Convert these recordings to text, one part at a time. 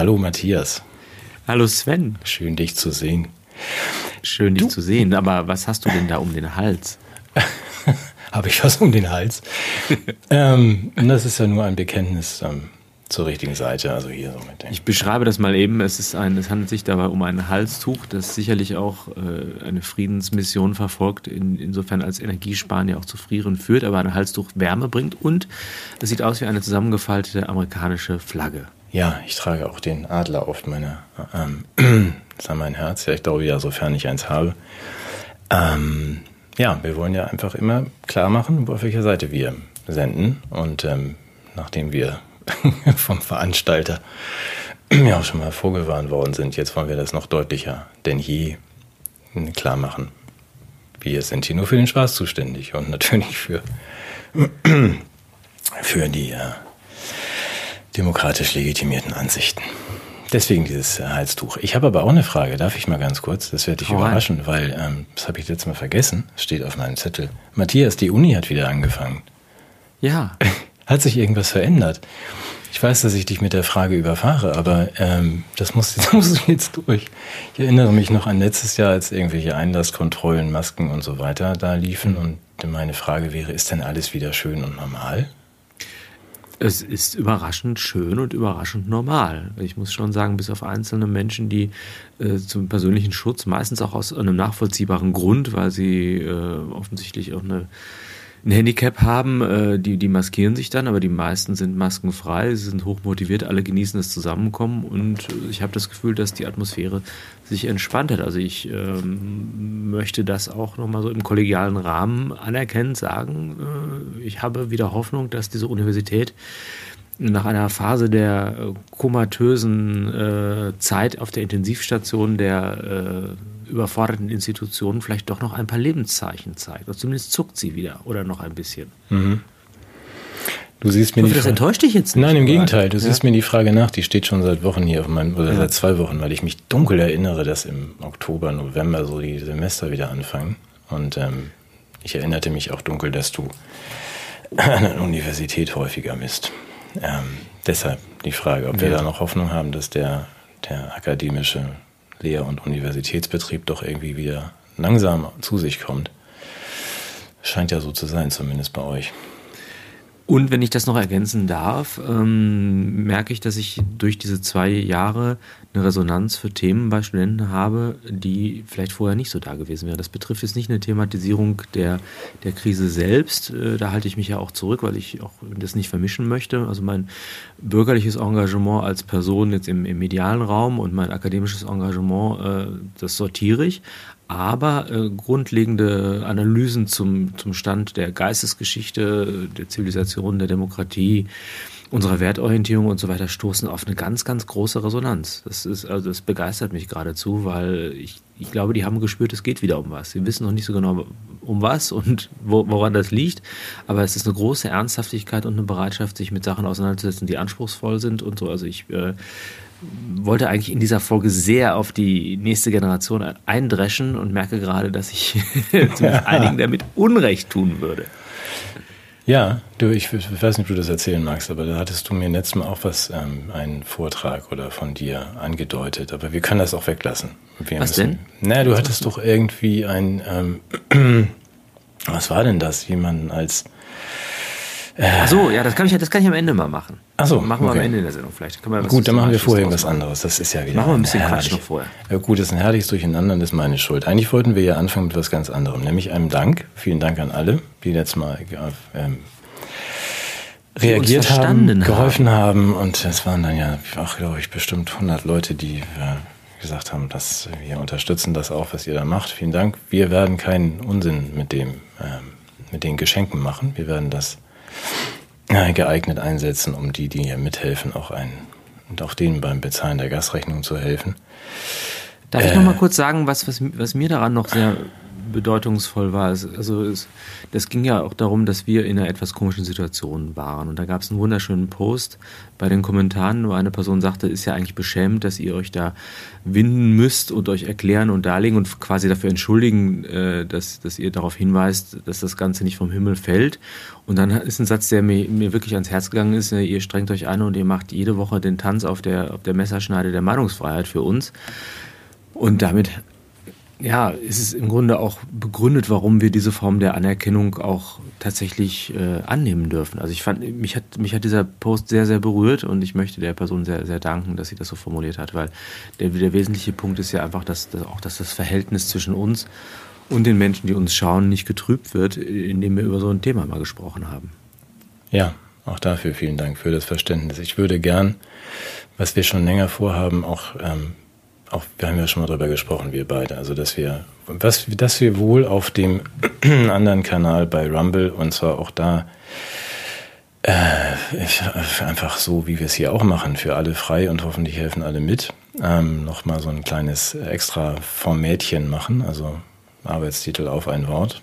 Hallo Matthias. Hallo Sven. Schön dich zu sehen. Schön dich du? zu sehen, aber was hast du denn da um den Hals? Habe ich was um den Hals? ähm, das ist ja nur ein Bekenntnis ähm, zur richtigen Seite, also hier so mit dem. Ich beschreibe das mal eben. Es, ist ein, es handelt sich dabei um ein Halstuch, das sicherlich auch äh, eine Friedensmission verfolgt, in, insofern als Energiesparen ja auch zu Frieren führt, aber ein Halstuch Wärme bringt und es sieht aus wie eine zusammengefaltete amerikanische Flagge. Ja, ich trage auch den Adler auf meiner, ähm, das ist an mein Herz, ja, ich glaube ja, sofern ich eins habe. Ähm, ja, wir wollen ja einfach immer klar machen, auf welcher Seite wir senden. Und ähm, nachdem wir vom Veranstalter ja auch schon mal vorgewarnt worden sind, jetzt wollen wir das noch deutlicher denn je klar machen. Wir sind hier nur für den Spaß zuständig und natürlich für, für die äh, demokratisch legitimierten Ansichten. Deswegen dieses Halstuch. Ich habe aber auch eine Frage, darf ich mal ganz kurz? Das werde dich oh, überraschen, weil ähm, das habe ich letztes Mal vergessen. Steht auf meinem Zettel. Matthias, die Uni hat wieder angefangen. Ja. Hat sich irgendwas verändert? Ich weiß, dass ich dich mit der Frage überfahre, aber ähm, das muss, das muss jetzt durch. Ich erinnere mich noch an letztes Jahr, als irgendwelche Einlasskontrollen, Masken und so weiter da liefen. Und meine Frage wäre, ist denn alles wieder schön und normal? Es ist überraschend schön und überraschend normal. Ich muss schon sagen, bis auf einzelne Menschen, die äh, zum persönlichen Schutz, meistens auch aus einem nachvollziehbaren Grund, weil sie äh, offensichtlich auch eine ein Handicap haben, äh, die, die maskieren sich dann, aber die meisten sind maskenfrei, sie sind hochmotiviert, alle genießen das Zusammenkommen und äh, ich habe das Gefühl, dass die Atmosphäre sich entspannt hat. Also ich ähm, möchte das auch nochmal so im kollegialen Rahmen anerkennen, sagen, äh, ich habe wieder Hoffnung, dass diese Universität nach einer Phase der äh, komatösen äh, Zeit auf der Intensivstation der äh, überforderten Institutionen vielleicht doch noch ein paar Lebenszeichen zeigt. Oder zumindest zuckt sie wieder oder noch ein bisschen. Mhm. Du siehst mir hoffe, das enttäuscht dich jetzt nicht. Nein, im Gegenteil. Du ja? siehst mir die Frage nach, die steht schon seit Wochen hier auf meinem, oder ja. seit zwei Wochen, weil ich mich dunkel erinnere, dass im Oktober, November so die Semester wieder anfangen. Und ähm, ich erinnerte mich auch dunkel, dass du an der Universität häufiger bist. Ähm, deshalb die Frage, ob ja. wir da noch Hoffnung haben, dass der, der akademische Lehr- und Universitätsbetrieb doch irgendwie wieder langsam zu sich kommt. Scheint ja so zu sein, zumindest bei euch. Und wenn ich das noch ergänzen darf, ähm, merke ich, dass ich durch diese zwei Jahre eine Resonanz für Themen bei Studenten habe, die vielleicht vorher nicht so da gewesen wären. Das betrifft jetzt nicht eine Thematisierung der, der Krise selbst. Äh, da halte ich mich ja auch zurück, weil ich auch das nicht vermischen möchte. Also mein bürgerliches Engagement als Person jetzt im, im medialen Raum und mein akademisches Engagement, äh, das sortiere ich aber äh, grundlegende Analysen zum, zum Stand der Geistesgeschichte, der Zivilisation, der Demokratie, unserer Wertorientierung und so weiter stoßen auf eine ganz, ganz große Resonanz. Das ist, also das begeistert mich geradezu, weil ich, ich glaube, die haben gespürt, es geht wieder um was. Sie wissen noch nicht so genau, um was und wo, woran das liegt, aber es ist eine große Ernsthaftigkeit und eine Bereitschaft, sich mit Sachen auseinanderzusetzen, die anspruchsfall sind und so. Also ich äh, wollte eigentlich in dieser Folge sehr auf die nächste Generation eindreschen und merke gerade, dass ich einigen damit Unrecht tun würde. Ja, du, ich, ich, weiß nicht, ob du das erzählen magst, aber da hattest du mir letztes Mal auch was, ähm, einen Vortrag oder von dir angedeutet, aber wir können das auch weglassen. Wir was müssen, denn? Na, du hattest doch irgendwie ein, ähm, was war denn das, wie man als Ach so, ja, das kann ich, das kann ich am Ende mal machen. Ach so, machen wir okay. am Ende der Sendung vielleicht. gut, dann machen wir vorher was anderes. Das ist ja wieder. Machen wir ein bisschen Quatsch noch vorher. Ja, gut, das ist ein herrliches Durcheinander, das ist meine Schuld. Eigentlich wollten wir ja anfangen mit was ganz anderem, nämlich einem Dank. Vielen Dank an alle, die letztes Mal ähm, reagiert haben, geholfen haben. Und es waren dann ja auch, glaube ich, bestimmt 100 Leute, die äh, gesagt haben, dass wir unterstützen das auch, was ihr da macht. Vielen Dank. Wir werden keinen Unsinn mit dem, ähm, mit den Geschenken machen. Wir werden das geeignet einsetzen, um die, die hier mithelfen, auch einen und auch denen beim Bezahlen der Gasrechnung zu helfen. Darf äh, ich noch mal kurz sagen, was, was, was mir daran noch sehr bedeutungsvoll war. Also es, das ging ja auch darum, dass wir in einer etwas komischen Situation waren. Und da gab es einen wunderschönen Post bei den Kommentaren, wo eine Person sagte, ist ja eigentlich beschämend, dass ihr euch da winden müsst und euch erklären und darlegen und quasi dafür entschuldigen, äh, dass, dass ihr darauf hinweist, dass das Ganze nicht vom Himmel fällt. Und dann ist ein Satz, der mir, mir wirklich ans Herz gegangen ist, ihr strengt euch an und ihr macht jede Woche den Tanz auf der, auf der Messerschneide der Meinungsfreiheit für uns. Und damit ja, ist es im Grunde auch begründet, warum wir diese Form der Anerkennung auch tatsächlich äh, annehmen dürfen. Also ich fand, mich hat, mich hat dieser Post sehr, sehr berührt und ich möchte der Person sehr, sehr danken, dass sie das so formuliert hat, weil der, der wesentliche Punkt ist ja einfach, dass, dass auch dass das Verhältnis zwischen uns und den Menschen, die uns schauen, nicht getrübt wird, indem wir über so ein Thema mal gesprochen haben. Ja, auch dafür vielen Dank für das Verständnis. Ich würde gern, was wir schon länger vorhaben, auch ähm, auch, wir haben ja schon mal darüber gesprochen, wir beide, also dass wir, was, dass wir wohl auf dem anderen Kanal bei Rumble und zwar auch da äh, einfach so, wie wir es hier auch machen, für alle frei und hoffentlich helfen alle mit, ähm, nochmal so ein kleines extra Formätchen machen, also Arbeitstitel auf ein Wort,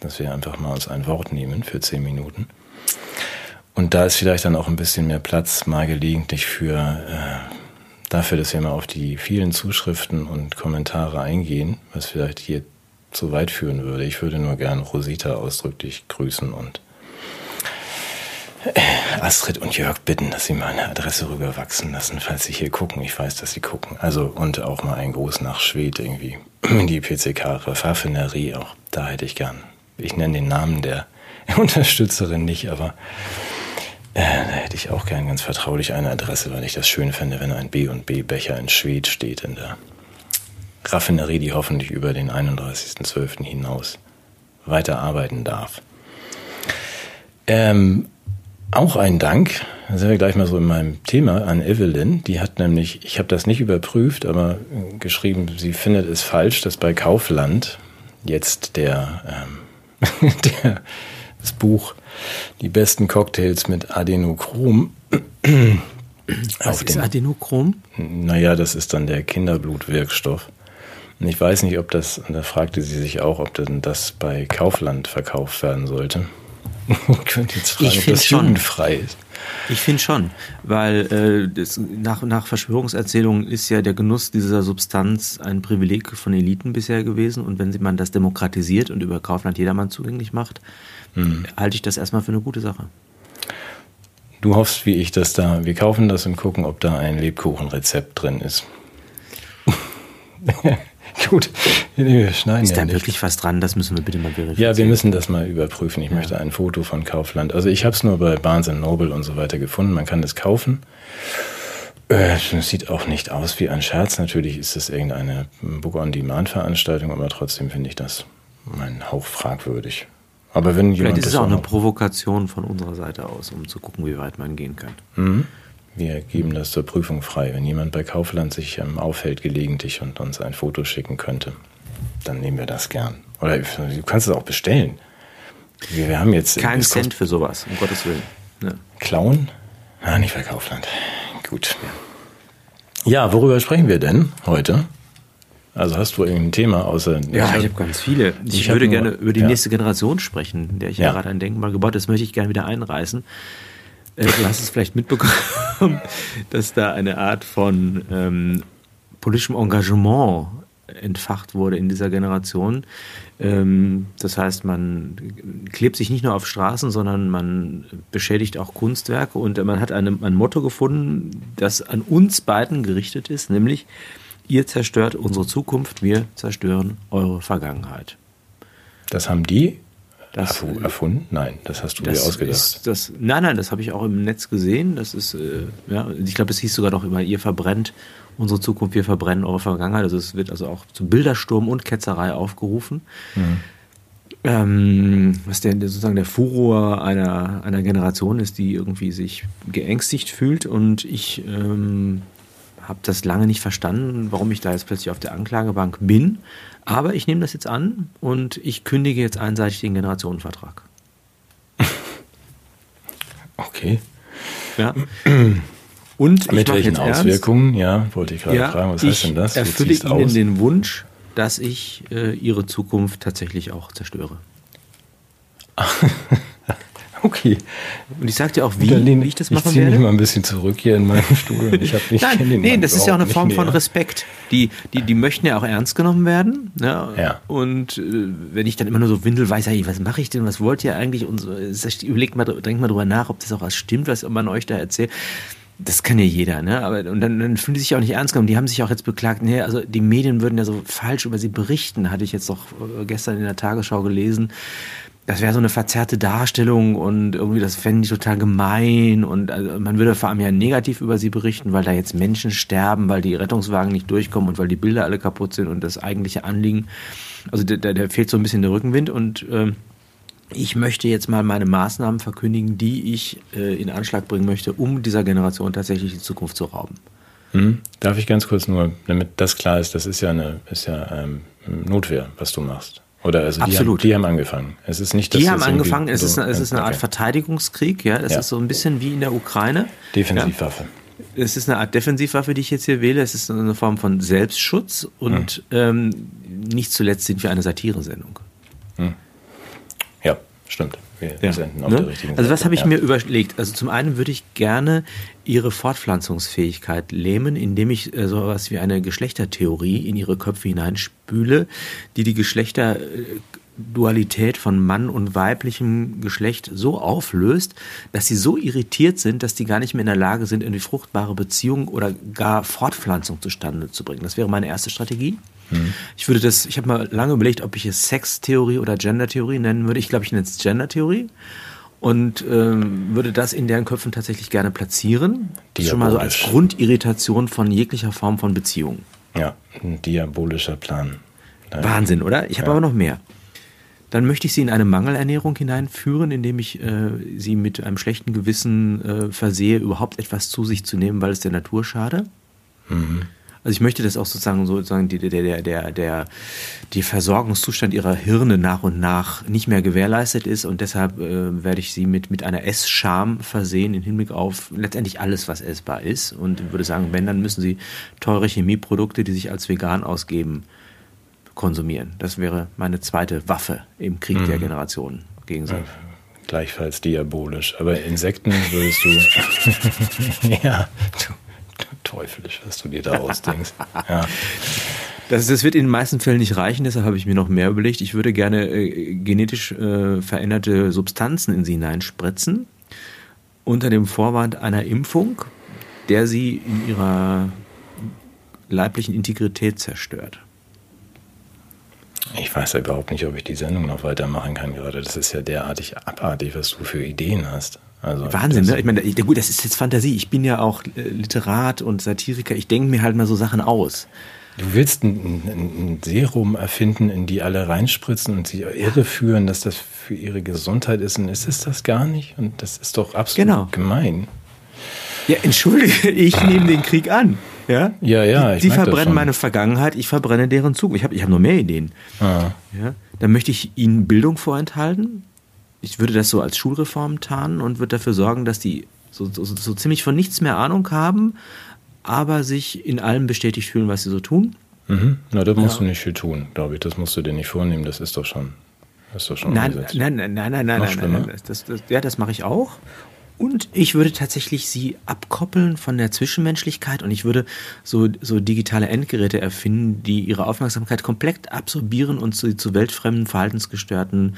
dass wir einfach mal uns ein Wort nehmen für zehn Minuten. Und da ist vielleicht dann auch ein bisschen mehr Platz mal gelegentlich für äh, dafür, dass wir mal auf die vielen Zuschriften und Kommentare eingehen, was vielleicht hier zu weit führen würde. Ich würde nur gern Rosita ausdrücklich grüßen und äh, Astrid und Jörg bitten, dass sie meine Adresse rüberwachsen lassen, falls sie hier gucken. Ich weiß, dass sie gucken. Also, und auch mal ein Gruß nach Schwed irgendwie. Die PCK Raffinerie auch. Da hätte ich gern. Ich nenne den Namen der Unterstützerin nicht, aber da hätte ich auch gern ganz vertraulich eine Adresse, weil ich das schön fände, wenn ein B&B Becher in Schwed steht in der Raffinerie, die hoffentlich über den 31.12. hinaus weiter arbeiten darf. Ähm, auch ein Dank, da sind wir gleich mal so in meinem Thema, an Evelyn. Die hat nämlich, ich habe das nicht überprüft, aber geschrieben, sie findet es falsch, dass bei Kaufland jetzt der, ähm, der das Buch die besten Cocktails mit Adenochrom. Was ist Adenochrom? Naja, das ist dann der Kinderblutwirkstoff. Und ich weiß nicht, ob das, und da fragte sie sich auch, ob denn das bei Kaufland verkauft werden sollte. ich könnte jetzt fragen, ich ob das schon. jugendfrei ist. Ich finde schon, weil äh, das, nach, nach Verschwörungserzählungen ist ja der Genuss dieser Substanz ein Privileg von Eliten bisher gewesen. Und wenn man das demokratisiert und über Kaufland jedermann zugänglich macht, mhm. halte ich das erstmal für eine gute Sache. Du hoffst, wie ich, dass da, wir kaufen das und gucken, ob da ein Lebkuchenrezept drin ist. Gut, wir schneiden Ist ja da nicht. wirklich was dran? Das müssen wir bitte mal verifizieren. Ja, wir müssen das mal überprüfen. Ich möchte ein Foto von Kaufland. Also ich habe es nur bei Barnes Noble und so weiter gefunden. Man kann es kaufen. Äh, Es sieht auch nicht aus wie ein Scherz. Natürlich ist es irgendeine Book-on-Demand-Veranstaltung, aber trotzdem finde ich das einen Hauch fragwürdig. Aber wenn Vielleicht jemand ist es auch eine Provokation von unserer Seite aus, um zu gucken, wie weit man gehen kann. Mhm. Wir geben das zur Prüfung frei. Wenn jemand bei Kaufland sich ähm, aufhält gelegentlich und uns ein Foto schicken könnte, dann nehmen wir das gern. Oder du kannst es auch bestellen. Wir, wir haben jetzt Kein es Cent für sowas, um Gottes Willen. Ja. Klauen? Ah, nicht bei Kaufland. Gut. Ja, worüber sprechen wir denn heute? Also hast du irgendein Thema außer. Ja, ich habe ganz viele. Ich, ich würde nur- gerne über die ja. nächste Generation sprechen, in der ich ja, Ja. gerade ein Denkmal gebaut habe. Das möchte ich gerne wieder einreißen. Äh, Du hast es vielleicht mitbekommen, dass da eine Art von ähm, politischem Engagement entfacht wurde in dieser Generation. Ähm, das heißt, man klebt sich nicht nur auf Straßen, sondern man beschädigt auch Kunstwerke und man hat eine, ein Motto gefunden, das an uns beiden gerichtet ist, nämlich ihr zerstört unsere Zukunft, wir zerstören eure Vergangenheit. Das haben die Das, erfu- erfunden? Nein, das hast du dir das ausgedacht. ist das, nein, nein, das habe ich auch im Netz gesehen. Das ist, äh, ja, ich glaube, es hieß sogar noch immer, ihr verbrennt unsere Zukunft, wir verbrennen eure Vergangenheit. Also es wird also auch zum Bildersturm und Ketzerei aufgerufen. Mhm. Ähm, was der, der sozusagen der Furor einer, einer Generation ist, die irgendwie sich geängstigt fühlt. Und ich ähm, habe das lange nicht verstanden, warum ich da jetzt plötzlich auf der Anklagebank bin. Aber ich nehme das jetzt an und ich kündige jetzt einseitig den Generationenvertrag. Okay. Ja. Und ich Mit welchen jetzt ernst. Auswirkungen? Ja, wollte ich gerade Ja, fragen. Was ich heißt denn das? Du erfülle Ihnen aus? den Wunsch, dass ich äh, ihre Zukunft tatsächlich auch zerstöre. Okay. Und ich sag dir auch, wie, Lehn, wie ich das machen ich ziehe werde. mich mal ein bisschen zurück hier in meinem Stuhl. Ich, hab, ich Nein, den nee, das ist ja auch eine Form von. Respekt. Die, die, die möchten ja auch ernst genommen werden. Ne? Ja. Und äh, wenn ich dann immer nur so windelweise, hey, was mache ich denn, was wollt ihr eigentlich? Und so, überlegt mal, denkt mal drüber nach, ob das auch was stimmt, was man euch da erzählt. Das kann ja jeder, ne? Aber und dann, dann fühlen die sich auch nicht ernst genommen. Die haben sich auch jetzt beklagt, nee, also die Medien würden ja so falsch über sie berichten, hatte ich jetzt doch äh, gestern in der Tagesschau gelesen. Das wäre so eine verzerrte Darstellung und irgendwie das fände ich total gemein und also man würde vor allem ja negativ über sie berichten, weil da jetzt Menschen sterben, weil die Rettungswagen nicht durchkommen und weil die Bilder alle kaputt sind und das eigentliche Anliegen. Also da, da, fehlt so ein bisschen der Rückenwind und ähm, ich möchte jetzt mal meine Maßnahmen verkündigen, die ich äh, in Anschlag bringen möchte, um dieser Generation tatsächlich die Zukunft zu rauben. Hm? Darf ich ganz kurz nur, damit das klar ist, das ist ja eine ist ja ähm, Notwehr, was du machst. Oder also die haben, Absolut. die haben angefangen. Es ist nicht, dass Die haben angefangen, es, so- ist eine, es ist eine Art okay. Verteidigungskrieg, ja, es Ja. ist so ein bisschen wie in der Ukraine. Defensivwaffe. Es ist eine Art Defensivwaffe, die ich jetzt hier wähle. Es ist eine Form von Selbstschutz und ähm, nicht zuletzt sind wir eine Satiresendung. Ja, stimmt. Wir Ja, senden auf ne? der richtigen Also was habe ich ja. mir überlegt? Also zum einen würde ich gerne ihre Fortpflanzungsfähigkeit lähmen, indem ich äh, sowas wie eine Geschlechtertheorie in ihre Köpfe hineinspüle, die die Geschlechterdualität von Mann und weiblichem Geschlecht so auflöst, dass sie so irritiert sind, dass die gar nicht mehr in der Lage sind, eine fruchtbare Beziehung oder gar Fortpflanzung zustande zu bringen. Das wäre meine erste Strategie. Ich würde das, ich habe mal lange überlegt, ob ich es Sextheorie oder Gendertheorie nennen würde. Ich glaube, ich nenne es Gendertheorie und ähm, würde das in deren Köpfen tatsächlich gerne platzieren. Das schon mal so als. Grundirritation von jeglicher Form von Beziehung. Ja, ein diabolischer Plan. Wahnsinn, oder? Ich habe Ja. aber noch mehr. Dann möchte ich sie in eine Mangelernährung hineinführen, indem ich äh, sie mit einem schlechten Gewissen äh, versehe, überhaupt etwas zu sich zu nehmen, weil es der Natur schade. Also ich möchte das auch sozusagen sozusagen die, der, der, der, der, der Versorgungszustand ihrer Hirne nach und nach nicht mehr gewährleistet ist und deshalb äh, werde ich sie mit, mit einer Essscham versehen im Hinblick auf letztendlich alles, was essbar ist und würde sagen, wenn, dann müssen sie teure Chemieprodukte, die sich als vegan ausgeben, konsumieren. Das wäre meine zweite Waffe im Krieg der Generationen gegen sie. Gleichfalls diabolisch. Aber Insekten würdest du. ja, du, du teuflisch, was du dir da ausdenkst. Ja. Das, das wird in den meisten Fällen nicht reichen, deshalb habe ich mir noch mehr überlegt. Ich würde gerne äh, genetisch äh, veränderte Substanzen in sie hineinspritzen, unter dem Vorwand einer Impfung, der sie in ihrer leiblichen Integrität zerstört. Ich weiß ja überhaupt nicht, ob ich die Sendung noch weitermachen kann gerade. Das ist ja derartig abartig, was du für Ideen hast. Also Wahnsinn, ne? Ich meine, gut, das ist jetzt Fantasie. Ich bin ja auch äh, Literat und Satiriker. Ich denke mir halt mal so Sachen aus. Du willst ein, ein, ein Serum erfinden, in die alle reinspritzen und sie irre führen, dass das für ihre Gesundheit ist. Und ist es das gar nicht? Und das ist doch absolut Genau. gemein. Ja, entschuldige, ich nehme den Krieg an. Ja, Ja, ja, Die, die verbrennen meine Vergangenheit, ich verbrenne deren Zukunft. Ich habe ich hab noch mehr Ideen. Ah. Ja, dann möchte ich ihnen Bildung vorenthalten. Ich würde das so als Schulreform tarnen und würde dafür sorgen, dass die so, so, so ziemlich von nichts mehr Ahnung haben, aber sich in allem bestätigt fühlen, was sie so tun. Mhm. Na, da musst du nicht viel tun, glaube ich. Das musst du dir nicht vornehmen. Das ist doch schon, ist doch schon Nein, nein, nein, nein, nein, nein, nein, schlimmer? nein. Das, das, ja, das mache ich auch. Und ich würde tatsächlich sie abkoppeln von der Zwischenmenschlichkeit und ich würde so, so digitale Endgeräte erfinden, die ihre Aufmerksamkeit komplett absorbieren und sie zu weltfremden, verhaltensgestörten,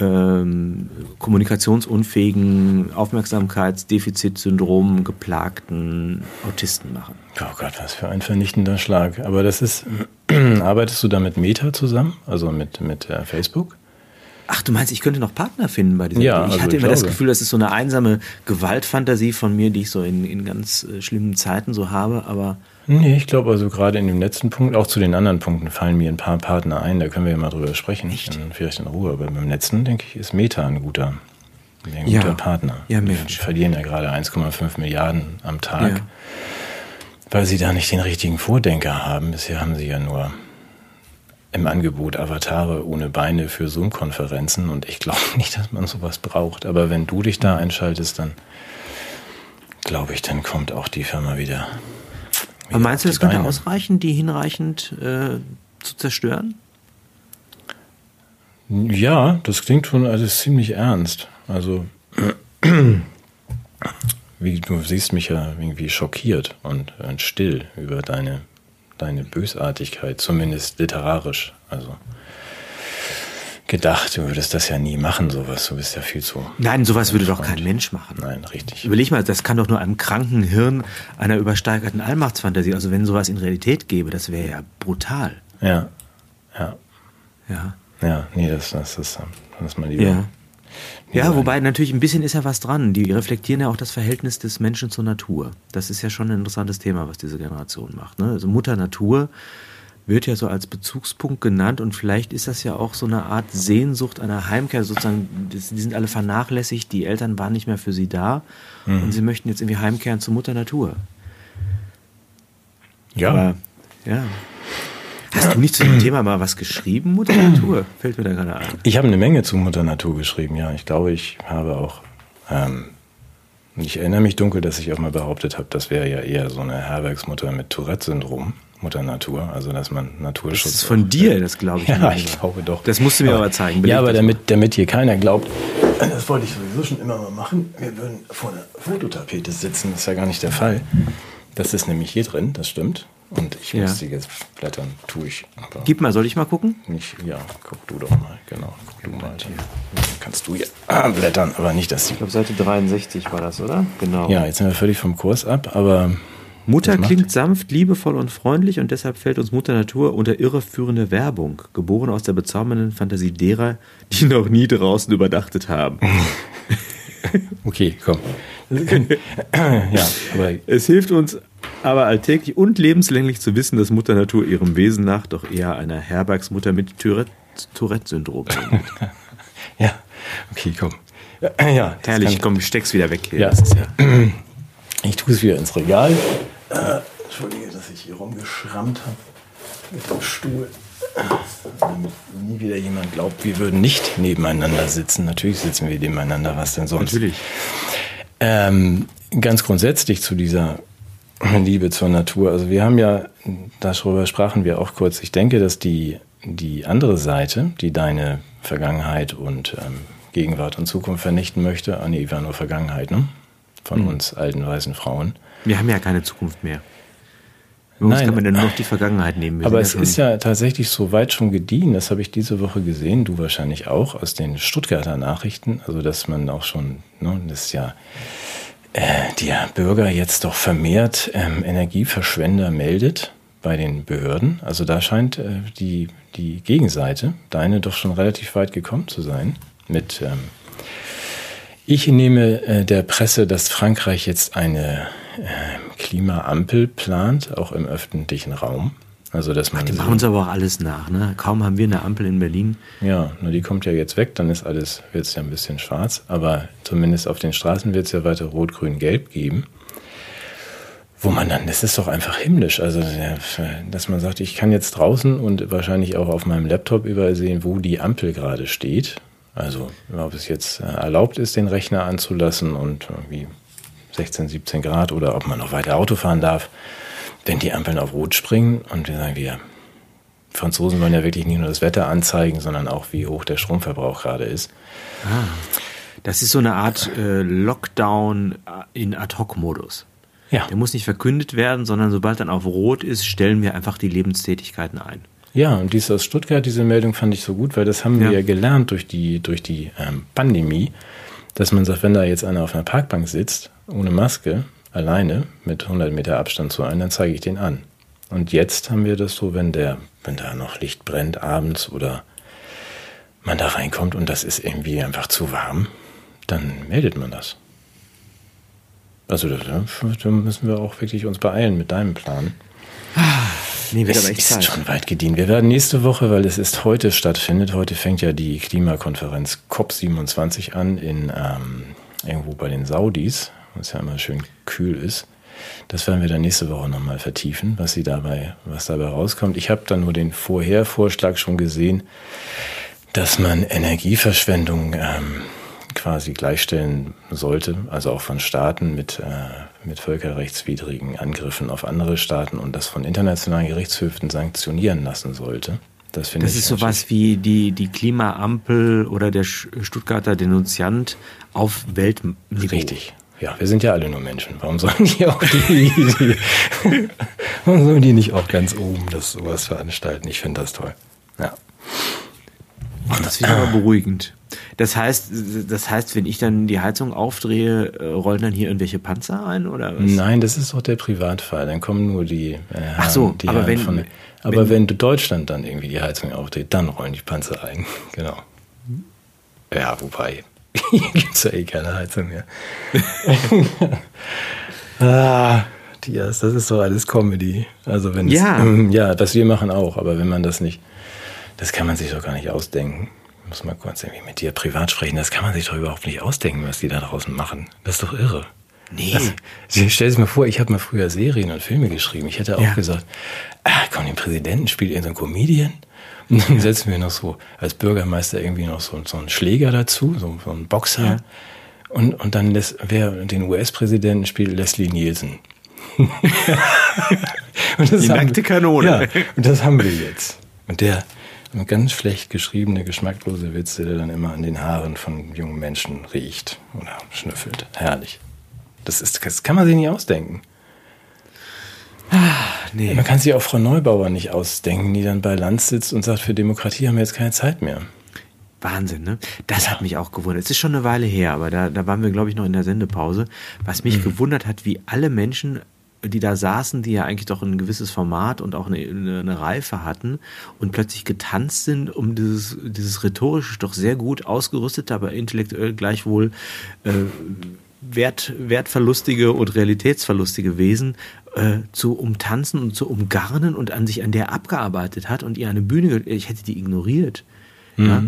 ähm, kommunikationsunfähigen, Aufmerksamkeitsdefizitsyndrom geplagten Autisten machen. Oh Gott, was für ein vernichtender Schlag. Aber das ist, arbeitest du da mit Meta zusammen? Also mit, mit äh, Facebook? Ach, du meinst, ich könnte noch Partner finden bei dieser Ja? Ich also hatte ich immer das glaube. Gefühl, das ist so eine einsame Gewaltfantasie von mir, die ich so in, in ganz äh, schlimmen Zeiten so habe, aber Nee, ich glaube also gerade in dem letzten Punkt, auch zu den anderen Punkten fallen mir ein paar Partner ein, da können wir ja mal drüber sprechen. Dann vielleicht in Ruhe. Aber beim letzten, denke ich, ist Meta ein guter, ein Ja. guter Partner. Ja, Mensch. verlieren ja gerade 1,5 Milliarden am Tag, Ja. weil sie da nicht den richtigen Vordenker haben. Bisher haben sie ja nur im Angebot Avatare ohne Beine für Zoom-Konferenzen und ich glaube nicht, dass man sowas braucht. Aber wenn du dich da einschaltest, dann glaube ich, dann kommt auch die Firma wieder. Aber meinst du, das könnte ausreichen, die hinreichend äh, zu zerstören? Ja, das klingt schon alles ziemlich ernst. Also, wie, du siehst mich ja irgendwie schockiert und, und still über deine, deine Bösartigkeit, zumindest literarisch. Also gedacht, du würdest das ja nie machen, sowas. Du bist ja viel zu. Nein, sowas würde doch kein Mensch machen. Nein, richtig. Überleg mal, das kann doch nur einem kranken Hirn einer übersteigerten Allmachtsfantasie. Also wenn sowas in Realität gäbe, das wäre ja brutal. Ja, ja. Ja. Ja, nee, das, das, das, das ist mal lieber. Ja. Ja, wobei natürlich ein bisschen ist ja was dran. Die reflektieren ja auch das Verhältnis des Menschen zur Natur. Das ist ja schon ein interessantes Thema, was diese Generation macht. Ne? Also Mutter Natur wird ja so als Bezugspunkt genannt und vielleicht ist das ja auch so eine Art Sehnsucht einer Heimkehr. Sozusagen, die sind alle vernachlässigt, die Eltern waren nicht mehr für sie da mhm. und sie möchten jetzt irgendwie heimkehren zur Mutter Natur. Ja. Aber, ja. Hast du nicht zu dem Thema mal was geschrieben, Mutter Natur? Fällt mir da gerade ein. Ich habe eine Menge zu Mutter Natur geschrieben, ja. Ich glaube, ich habe auch. Ähm, ich erinnere mich dunkel, dass ich auch mal behauptet habe, das wäre ja eher so eine Herbergsmutter mit Tourette-Syndrom. Mutter Natur, also dass man Naturschutz. Das ist von dir, das glaube ich. Ja, ich glaube doch. Das musst du mir aber, aber zeigen. ja, aber damit, damit hier keiner glaubt, das wollte ich sowieso schon immer mal machen, wir würden vor einer Fototapete sitzen, das ist ja gar nicht der Fall. Das ist nämlich hier drin, das stimmt. Und ich ja. muss die jetzt blättern, tue ich. Gib mal, soll ich mal gucken? Nicht, ja, guck du doch mal, genau. Guck du mal. Hier. Kannst du hier ah, blättern, aber nicht, die. Ich glaube, Seite 63 war das, oder? Genau. Ja, jetzt sind wir völlig vom Kurs ab, aber. Mutter klingt sanft, liebevoll und freundlich und deshalb fällt uns Mutter Natur unter irreführende Werbung, geboren aus der bezaubernden Fantasie derer, die noch nie draußen überdachtet haben. okay, komm. ja, aber es hilft uns aber alltäglich und lebenslänglich zu wissen, dass Mutter Natur ihrem Wesen nach doch eher einer Herbergsmutter mit Tourette-Syndrom ist. ja, okay, komm. Ja, herrlich, komm, steck's wieder weg hier. Ja. ja. Ich tue es wieder ins Regal. Äh, Entschuldige, dass ich hier rumgeschrammt habe mit dem Stuhl. Damit nie wieder jemand glaubt, wir würden nicht nebeneinander sitzen. Natürlich sitzen wir nebeneinander, was denn sonst? Natürlich. Ähm, ganz grundsätzlich zu dieser Liebe zur Natur. Also wir haben ja, darüber sprachen wir auch kurz, ich denke, dass die, die andere Seite, die deine Vergangenheit und ähm, Gegenwart und Zukunft vernichten möchte, ah nee, war nur Vergangenheit, ne? Von mhm. uns alten weißen Frauen. Wir haben ja keine Zukunft mehr. Bei Nein, kann man denn nur noch die Vergangenheit nehmen. Wir aber es ja ist ja tatsächlich so weit schon gediehen, das habe ich diese Woche gesehen, du wahrscheinlich auch, aus den Stuttgarter Nachrichten, also dass man auch schon, ne, das ist ja der Bürger jetzt doch vermehrt ähm, Energieverschwender meldet bei den Behörden. Also da scheint äh, die, die Gegenseite, deine, doch schon relativ weit gekommen zu sein. Mit ähm, ich nehme äh, der Presse, dass Frankreich jetzt eine äh, Klimaampel plant, auch im öffentlichen Raum. Also, dass man Ach, die machen uns aber auch alles nach, ne? Kaum haben wir eine Ampel in Berlin. Ja, nur die kommt ja jetzt weg, dann ist alles, wird es ja ein bisschen schwarz. Aber zumindest auf den Straßen wird es ja weiter rot, grün, gelb geben. Wo man dann, das ist doch einfach himmlisch. Also, dass man sagt, ich kann jetzt draußen und wahrscheinlich auch auf meinem Laptop überall sehen, wo die Ampel gerade steht. Also, ob es jetzt äh, erlaubt ist, den Rechner anzulassen und irgendwie 16, 17 Grad oder ob man noch weiter Auto fahren darf wenn die Ampeln auf Rot springen und wir sagen, wir Franzosen wollen ja wirklich nicht nur das Wetter anzeigen, sondern auch, wie hoch der Stromverbrauch gerade ist. Ah, das ist so eine Art äh, Lockdown in Ad-Hoc-Modus. Ja. Der muss nicht verkündet werden, sondern sobald dann auf Rot ist, stellen wir einfach die Lebenstätigkeiten ein. Ja, und dies aus Stuttgart, diese Meldung fand ich so gut, weil das haben ja. wir ja gelernt durch die, durch die ähm, Pandemie, dass man sagt, wenn da jetzt einer auf einer Parkbank sitzt, ohne Maske, alleine mit 100 Meter Abstand zu einem, dann zeige ich den an. Und jetzt haben wir das so, wenn der, wenn da noch Licht brennt abends oder man da reinkommt und das ist irgendwie einfach zu warm, dann meldet man das. Also da müssen wir auch wirklich uns beeilen mit deinem Plan. Nee, wird es aber echt ist Zeit. schon weit gediehen. Wir werden nächste Woche, weil es ist heute stattfindet, heute fängt ja die Klimakonferenz COP27 an in ähm, irgendwo bei den Saudis was ja immer schön kühl ist. Das werden wir dann nächste Woche nochmal vertiefen, was sie dabei, was dabei rauskommt. Ich habe dann nur den Vorhervorschlag schon gesehen, dass man Energieverschwendung ähm, quasi gleichstellen sollte, also auch von Staaten mit, äh, mit völkerrechtswidrigen Angriffen auf andere Staaten und das von internationalen Gerichtshöfen sanktionieren lassen sollte. Das, das ist sowas wie die, die Klimaampel oder der Stuttgarter Denunziant auf Weltniveau. Richtig. Ja, wir sind ja alle nur Menschen. Warum sollen die auch die, die warum sollen die nicht auch ganz oben das sowas veranstalten? Ich finde das toll. Ja. Das finde ich aber beruhigend. Das heißt, das heißt, wenn ich dann die Heizung aufdrehe, äh, rollen dann hier irgendwelche Panzer ein oder was? Nein, das ist doch der Privatfall. Dann kommen nur die. Äh, Ach so, die aber wenn, von, aber wenn, wenn Deutschland dann irgendwie die Heizung aufdreht, dann rollen die Panzer ein. Genau. Ja, wobei hier gibt es ja eh keine Heizung mehr. ah, Dias, das ist doch alles Comedy. Also wenn ja. Es, ja, das wir machen auch, aber wenn man das nicht, das kann man sich doch gar nicht ausdenken. Ich muss mal kurz irgendwie mit dir privat sprechen, das kann man sich doch überhaupt nicht ausdenken, was die da draußen machen. Das ist doch irre. Nee. Das, stell dir mal vor, ich habe mal früher Serien und Filme geschrieben. Ich hätte auch ja. gesagt, ah, komm, den Präsidenten spielt irgendein so Comedian. Und dann setzen wir noch so als Bürgermeister irgendwie noch so, so einen Schläger dazu, so, so einen Boxer. Ja. Und, und dann lässt, wer den US-Präsidenten spielt, Leslie Nielsen. Die nackte Kanone. Ja, und das haben wir jetzt. Und der ganz schlecht geschriebene, geschmacklose Witze, der dann immer an den Haaren von jungen Menschen riecht oder schnüffelt. Herrlich. Das, ist, das kann man sich nicht ausdenken. Ah, nee. Man kann sich auch Frau Neubauer nicht ausdenken, die dann bei Land sitzt und sagt, für Demokratie haben wir jetzt keine Zeit mehr. Wahnsinn, ne? Das ja. hat mich auch gewundert. Es ist schon eine Weile her, aber da, da waren wir, glaube ich, noch in der Sendepause. Was mich mhm. gewundert hat, wie alle Menschen, die da saßen, die ja eigentlich doch ein gewisses Format und auch eine, eine, eine Reife hatten und plötzlich getanzt sind, um dieses, dieses rhetorisch doch sehr gut ausgerüstete, aber intellektuell gleichwohl äh, wert, wertverlustige und realitätsverlustige Wesen äh, zu umtanzen und zu umgarnen und an sich an der abgearbeitet hat und ihr eine Bühne, ich hätte die ignoriert. Mhm. Ja?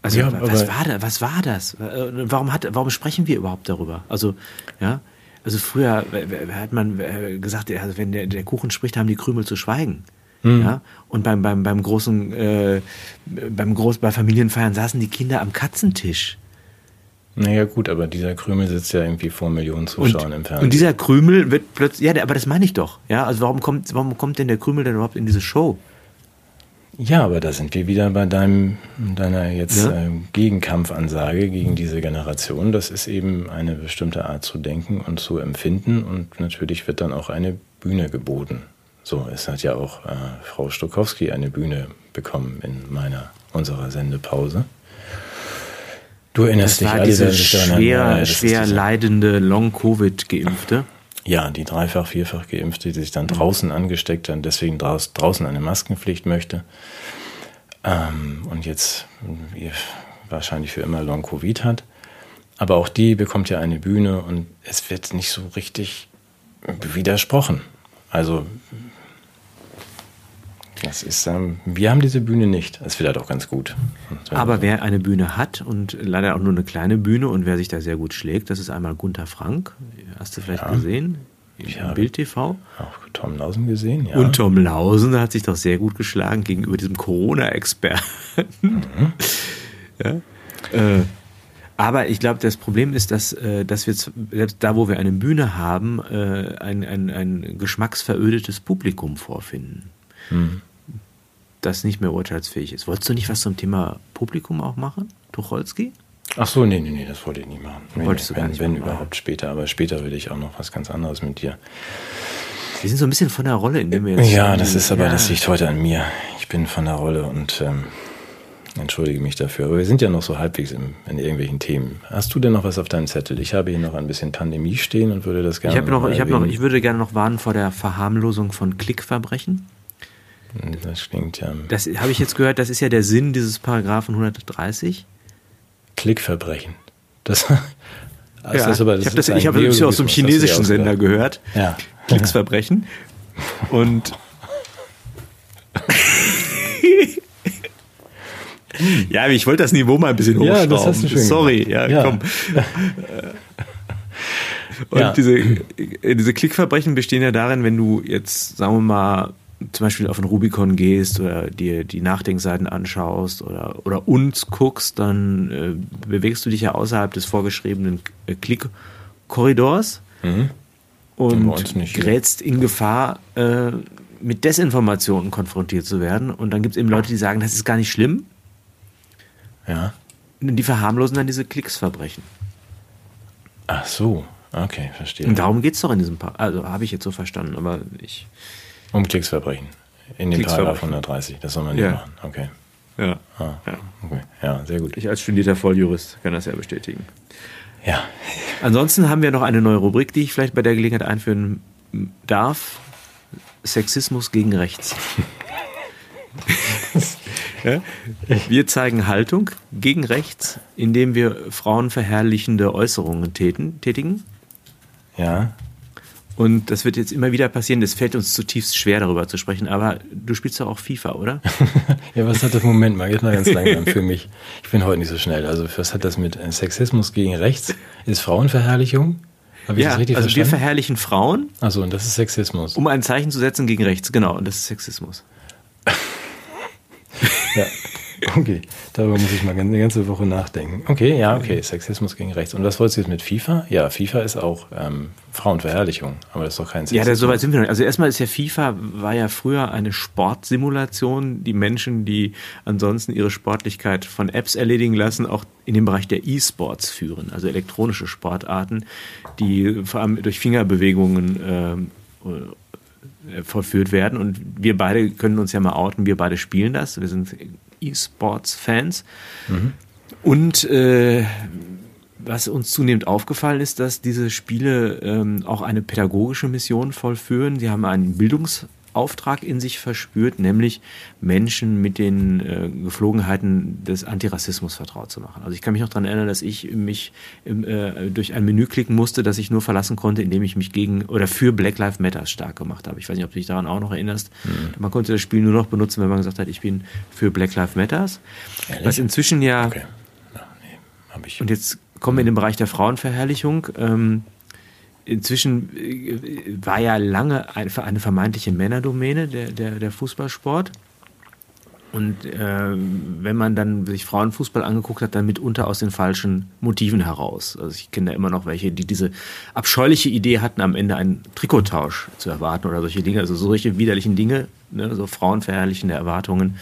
Also ja, was war da, was war das? Äh, warum hat, warum sprechen wir überhaupt darüber? Also ja, also früher hat man gesagt, wenn der, der Kuchen spricht, haben die Krümel zu schweigen. Mhm. Ja? Und beim, beim, beim großen, äh, beim Groß, bei Familienfeiern saßen die Kinder am Katzentisch. Naja, gut, aber dieser Krümel sitzt ja irgendwie vor Millionen Zuschauern und, im Fernsehen. Und dieser Krümel wird plötzlich, ja, aber das meine ich doch. Ja, also warum kommt, warum kommt denn der Krümel denn überhaupt in diese Show? Ja, aber da sind wir wieder bei deinem, deiner jetzt ja. äh, Gegenkampfansage gegen diese Generation. Das ist eben eine bestimmte Art zu denken und zu empfinden und natürlich wird dann auch eine Bühne geboten. So, es hat ja auch äh, Frau Stokowski eine Bühne bekommen in meiner, unserer Sendepause. Du erinnerst das dich, war diese schwer, schwer leidende Long-Covid-Geimpfte. Ja, die dreifach, vierfach Geimpfte, die sich dann draußen angesteckt haben, deswegen draußen eine Maskenpflicht möchte. Ähm, und jetzt wahrscheinlich für immer Long-Covid hat. Aber auch die bekommt ja eine Bühne und es wird nicht so richtig widersprochen. Also das ist, ähm, wir haben diese Bühne nicht. Das wird halt auch ganz gut. Aber wer eine Bühne hat und leider auch nur eine kleine Bühne und wer sich da sehr gut schlägt, das ist einmal Gunther Frank. Hast du vielleicht ja. gesehen? Im Bild TV. Auch Tom Lausen gesehen, ja. Und Tom Lausen hat sich doch sehr gut geschlagen gegenüber diesem Corona-Experten. Mhm. ja. Äh, aber ich glaube, das Problem ist, dass, äh, dass wir selbst da, wo wir eine Bühne haben, äh, ein, ein, ein geschmacksverödetes Publikum vorfinden. Mhm das nicht mehr urteilsfähig ist. Wolltest du nicht was zum Thema Publikum auch machen, Tucholsky? Ach so, nee, nee, nee, das wollte ich nicht machen. Wolltest nee, du wenn, nicht wenn überhaupt später, aber später will ich auch noch was ganz anderes mit dir. Wir sind so ein bisschen von der Rolle, in dem wir jetzt. Ja, das ist aber, ja. das liegt heute an mir. Ich bin von der Rolle und ähm, entschuldige mich dafür. Aber wir sind ja noch so halbwegs im, in irgendwelchen Themen. Hast du denn noch was auf deinem Zettel? Ich habe hier noch ein bisschen Pandemie stehen und würde das gerne. Ich habe noch, ich habe noch, ich würde gerne noch warnen vor der Verharmlosung von Klickverbrechen. Das klingt ja. Das habe ich jetzt gehört, das ist ja der Sinn dieses Paragraphen 130. Klickverbrechen. Das, also ja, das aber, das ich habe das, ich hab das aus dem chinesischen Sender gehört. Ja. Klicksverbrechen. Und. ja, ich wollte das Niveau mal ein bisschen hochschrauben. Ja, das hast du schön Sorry, ja, ja. komm. Und ja. diese, diese Klickverbrechen bestehen ja darin, wenn du jetzt, sagen wir mal, zum Beispiel auf den Rubicon gehst oder dir die Nachdenkseiten anschaust oder, oder uns guckst, dann äh, bewegst du dich ja außerhalb des vorgeschriebenen äh, Klickkorridors Mhm. und gerätst in Gefahr, äh, mit Desinformationen konfrontiert zu werden. Und dann gibt es eben Leute, die sagen, das ist gar nicht schlimm. Ja. Und die verharmlosen dann diese Klicksverbrechen. Ach so. Okay, verstehe. Und darum geht es doch in diesem Paar. Also habe ich jetzt so verstanden, aber ich. Um Klicksverbrechen. In dem Klicksverbrechen. Paragraph 130. Das soll man nicht Ja. machen. Okay. Ja. Ah, Ja. okay. Ja, sehr gut. Ich als studierter Volljurist kann das ja bestätigen. Ja. Ansonsten haben wir noch eine neue Rubrik, die ich vielleicht bei der Gelegenheit einführen darf. Sexismus gegen rechts. ja? Wir zeigen Haltung gegen rechts, indem wir frauenverherrlichende Äußerungen täten, tätigen. Ja. Und das wird jetzt immer wieder passieren. Es fällt uns zutiefst schwer, darüber zu sprechen. Aber du spielst doch auch FIFA, oder? Ja, was hat das Moment mal? Jetzt mal ganz langsam für mich. Ich bin heute nicht so schnell. Also, was hat das mit äh, Sexismus gegen rechts? Ist Frauenverherrlichung? Habe ich ja, das richtig also wir verstanden? verherrlichen Frauen, Achso, und das ist Sexismus. um ein Zeichen zu setzen gegen rechts. Genau, und das ist Sexismus. Ja. Okay, darüber muss ich mal eine ganze Woche nachdenken. Okay, ja, okay, Sexismus gegen rechts. Und was wolltest du jetzt mit FIFA? Ja, FIFA ist auch ähm, Frauenverherrlichung, aber das ist doch kein Ja, Sexismus. da, soweit sind wir noch nicht. Also erstmal ist ja FIFA, war ja früher eine Sportsimulation, die Menschen, die ansonsten ihre Sportlichkeit von Apps erledigen lassen, auch in den Bereich der E-Sports führen, also elektronische Sportarten, die vor allem durch Fingerbewegungen ähm, äh, vollführt werden. Und wir beide können uns ja mal outen, wir beide spielen das. Wir sind E-Sports-Fans. Und äh, was uns zunehmend aufgefallen ist, dass diese Spiele ähm, auch eine pädagogische Mission vollführen. Sie haben einen Bildungsauftrag in sich verspürt, nämlich Menschen mit den äh, Geflogenheiten des Antirassismus vertraut zu machen. Also ich kann mich noch daran erinnern, dass ich mich im, äh, durch ein Menü klicken musste, das ich nur verlassen konnte, indem ich mich gegen oder für Black Lives Matter stark gemacht habe. Ich weiß nicht, ob du dich daran auch noch erinnerst. Man konnte das Spiel nur noch benutzen, wenn man gesagt hat, ich bin für Black Lives Matters. Ehrlich? Was inzwischen ja Okay. Ja, nee, hab ich. und jetzt kommen wir in den Bereich der Frauenverherrlichung. Ähm, inzwischen äh, war ja lange eine, vermeintliche Männerdomäne der, der, der Fußballsport. Und äh, wenn man dann sich Frauenfußball angeguckt hat, dann mitunter aus den falschen Motiven heraus. Also ich kenne da immer noch welche, die diese abscheuliche Idee hatten, am Ende einen Trikottausch zu erwarten oder solche Dinge, also solche widerlichen Dinge, ne, so frauenverherrlichende Erwartungen.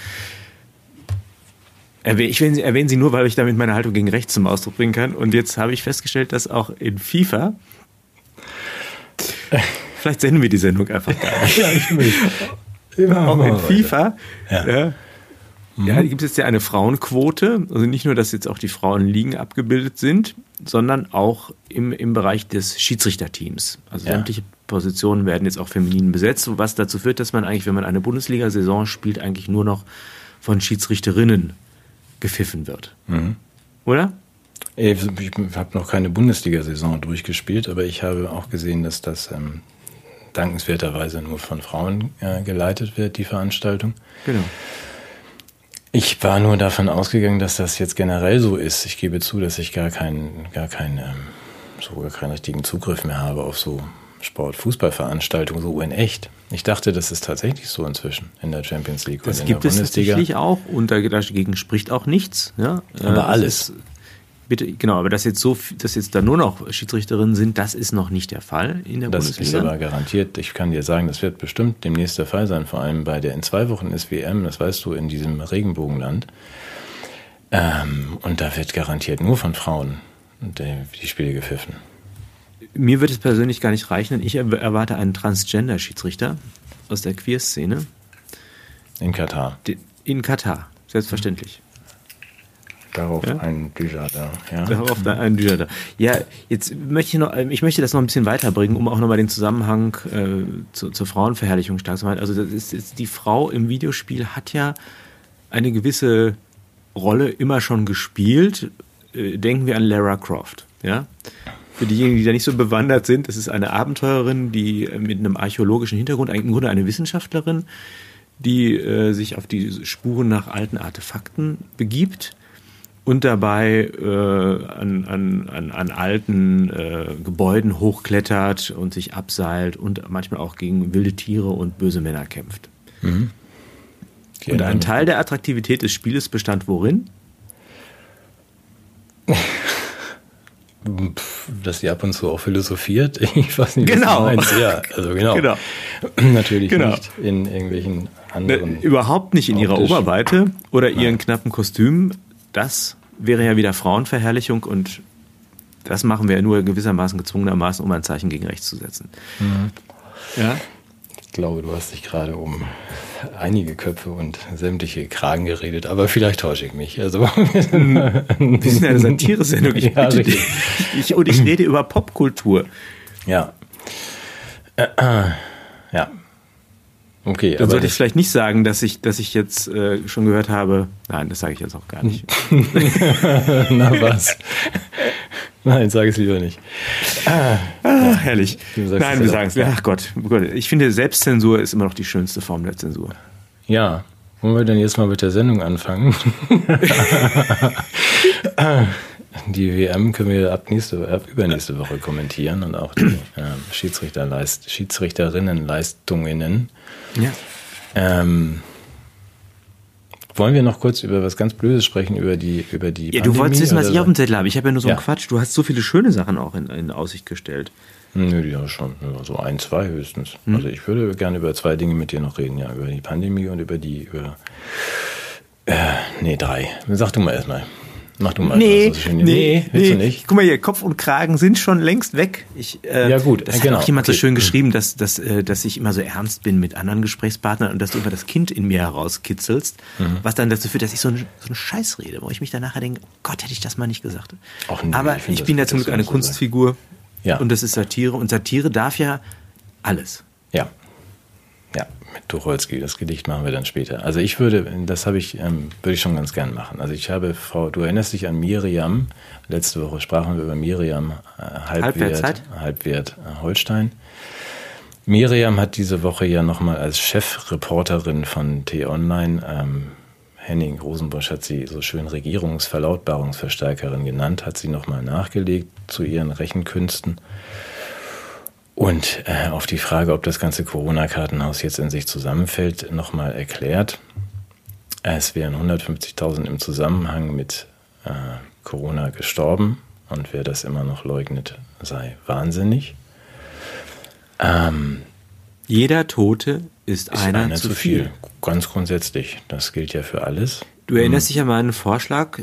Ich erwähne sie, erwähne sie nur, weil ich damit meine Haltung gegen rechts zum Ausdruck bringen kann. Und jetzt habe ich festgestellt, dass auch in FIFA, vielleicht senden wir die Sendung einfach gar nicht. ja. Immer auch in. FIFA, Ja. ja. Ja, gibt es ja eine Frauenquote. Also nicht nur, dass jetzt auch die Frauenligen abgebildet sind, sondern auch im, im Bereich des Schiedsrichterteams. Also Ja. sämtliche Positionen werden jetzt auch feminin besetzt, was dazu führt, dass man eigentlich, wenn man eine Bundesliga-Saison spielt, eigentlich nur noch von Schiedsrichterinnen gepfiffen wird. Mhm. Oder? Ich habe noch keine Bundesliga-Saison durchgespielt, aber ich habe auch gesehen, dass das ähm, dankenswerterweise nur von Frauen äh, geleitet wird, die Veranstaltung. Genau. Ich war nur davon ausgegangen, dass das jetzt generell so ist. Ich gebe zu, dass ich gar keinen, gar keinen, ähm, so gar keinen richtigen Zugriff mehr habe auf so Sport-Fußballveranstaltungen, so in echt. Ich dachte, das ist tatsächlich so inzwischen in der Champions League Das und in gibt es Bundesliga. tatsächlich auch und dagegen spricht auch nichts. Ja? Äh, Aber es alles. Ist, bitte, genau, aber dass jetzt so, dass jetzt da nur noch Schiedsrichterinnen sind, das ist noch nicht der Fall in der Das ist Bundesliga. aber garantiert, ich kann dir sagen, das wird bestimmt demnächst der Fall sein, vor allem bei der in zwei Wochen ist WM, das weißt du, in diesem Regenbogenland. Ähm, und da wird garantiert nur von Frauen die, die Spiele gepfiffen. Mir wird es persönlich gar nicht reichen, denn ich er- erwarte einen Transgender-Schiedsrichter aus der Queer-Szene In Katar. in Katar, selbstverständlich. Darauf Ja? ein Dujardin. Ja. Darauf da ein da. Ja, jetzt möchte ich noch, ähm, ich möchte das noch ein bisschen weiterbringen, um auch nochmal den Zusammenhang äh, zu, zur Frauenverherrlichung stark zu machen. Also das ist, ist, die Frau im Videospiel hat ja eine gewisse Rolle immer schon gespielt. Äh, denken wir an Lara Croft, ja. Für diejenigen, die da nicht so bewandert sind, das ist eine Abenteurerin, die äh, mit einem archäologischen Hintergrund, im Grunde eine Wissenschaftlerin, die äh, sich auf die Spuren nach alten Artefakten begibt und dabei äh, an, an, an, an alten äh, Gebäuden hochklettert und sich abseilt und manchmal auch gegen wilde Tiere und böse Männer kämpft. Mhm. Und ein Teil der Attraktivität des Spieles bestand worin? dass sie ab und zu auch philosophiert. Ich weiß nicht, genau. was du meinst. Ja, also genau. genau. Natürlich genau. nicht in irgendwelchen anderen. Ne, überhaupt nicht in ihrer Oberweite oder Nein. ihren knappen Kostümen. Das wäre ja wieder Frauenverherrlichung und das machen wir ja nur gewissermaßen gezwungenermaßen, um ein Zeichen gegen rechts zu setzen. Mhm. Ja? Ich glaube, du hast dich gerade um einige Köpfe und sämtliche Kragen geredet, aber vielleicht täusche ich mich. Also wir sind eine Satire-Sendung. Ich, ja, ich, und ich rede über Popkultur. Ja. Äh, äh, ja. Okay, Dann sollte ich vielleicht nicht sagen, dass ich, dass ich jetzt äh, schon gehört habe. Nein, das sage ich jetzt auch gar nicht. Na was? Nein, sage es lieber nicht. Ah, ah herrlich. Nein, wir sagen es. Ach Gott, Gott, ich finde, Selbstzensur ist immer noch die schönste Form der Zensur. Ja. Wollen wir denn jetzt mal mit der Sendung anfangen? die WM können wir ab, nächste, ab übernächste Woche kommentieren und auch die äh, Schiedsrichterleist, Schiedsrichterinnenleistungen. Ja. Ähm, wollen wir noch kurz über was ganz Blödes sprechen, über die über die Ja, Pandemie, du wolltest wissen, was ich auf dem Zettel habe. Ich habe ja nur so ja. einen Quatsch. Du hast so viele schöne Sachen auch in, in Aussicht gestellt. Nö, ja schon. So ein, zwei höchstens. Hm. Also ich würde gerne über zwei Dinge mit dir noch reden, ja. Über die Pandemie und über die, über äh, nee, drei. Sag du mal erstmal. Mach du mal. Nee, was, nee, nee, willst nee. du nicht? Guck mal hier, Kopf und Kragen sind schon längst weg. Ich, äh, ja gut, das genau. hat auch jemand okay. so schön geschrieben, dass, dass, äh, dass ich immer so ernst bin mit anderen Gesprächspartnern und dass du immer das Kind in mir herauskitzelst, mhm. was dann dazu führt, dass ich so, ein, so einen Scheiß rede, wo ich mich dann nachher denke, oh Gott, hätte ich das mal nicht gesagt. Auch nee, Aber ich, ich bin ja zum Glück eine Kunstfigur ja. und das ist Satire und Satire darf ja alles. Ja, mit Tucholsky, das Gedicht machen wir dann später. Also ich würde, das habe ich, ähm, würde ich schon ganz gern machen. Also ich habe Frau, du erinnerst dich an Miriam, letzte Woche sprachen wir über Miriam äh, Halbwert, Halbwert äh, Holstein. Miriam hat diese Woche ja nochmal als Chefreporterin von T-Online, ähm, Henning Rosenbusch hat sie so schön Regierungsverlautbarungsverstärkerin genannt, hat sie nochmal nachgelegt zu ihren Rechenkünsten. Und äh, auf die Frage, ob das ganze Corona-Kartenhaus jetzt in sich zusammenfällt, nochmal erklärt. Es wären 150.000 im Zusammenhang mit äh, Corona gestorben und wer das immer noch leugnet, sei wahnsinnig. Ähm, Jeder Tote ist, ist einer, einer, zu viel. viel. Ganz grundsätzlich. Das gilt ja für alles. Du erinnerst hm. dich an meinen Vorschlag,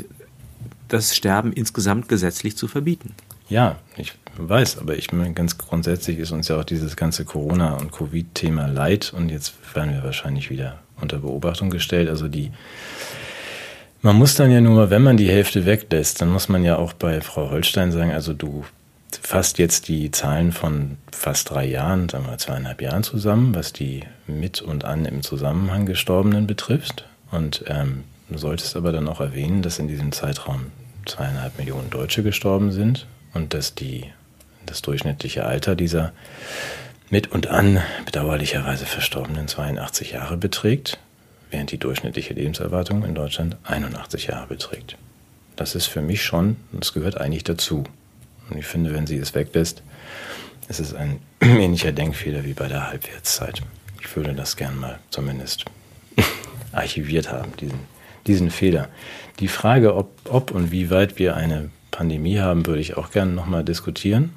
das Sterben insgesamt gesetzlich zu verbieten. Ja, ich weiß, aber ich meine, ganz grundsätzlich ist uns ja auch dieses ganze Corona- und Covid-Thema leid und jetzt werden wir wahrscheinlich wieder unter Beobachtung gestellt. Also die, man muss dann ja nur, wenn man die Hälfte weglässt, dann muss man ja auch bei Frau Holstein sagen, also du fasst jetzt die Zahlen von fast drei Jahren, sagen wir zweieinhalb Jahren zusammen, was die mit und an im Zusammenhang Gestorbenen betrifft. Und ähm, du solltest aber dann auch erwähnen, dass in diesem Zeitraum zweieinhalb Millionen Deutsche gestorben sind und dass die das durchschnittliche Alter dieser mit und an bedauerlicherweise Verstorbenen 82 Jahre beträgt, während die durchschnittliche Lebenserwartung in Deutschland 81 Jahre beträgt. Das ist für mich schon, das gehört eigentlich dazu. Und ich finde, wenn sie es weglässt, ist es ein ähnlicher Denkfehler wie bei der Halbwertszeit. Ich würde das gern mal zumindest archiviert haben, diesen, diesen Fehler. Die Frage, ob, ob und wie weit wir eine Pandemie haben, würde ich auch gerne nochmal diskutieren.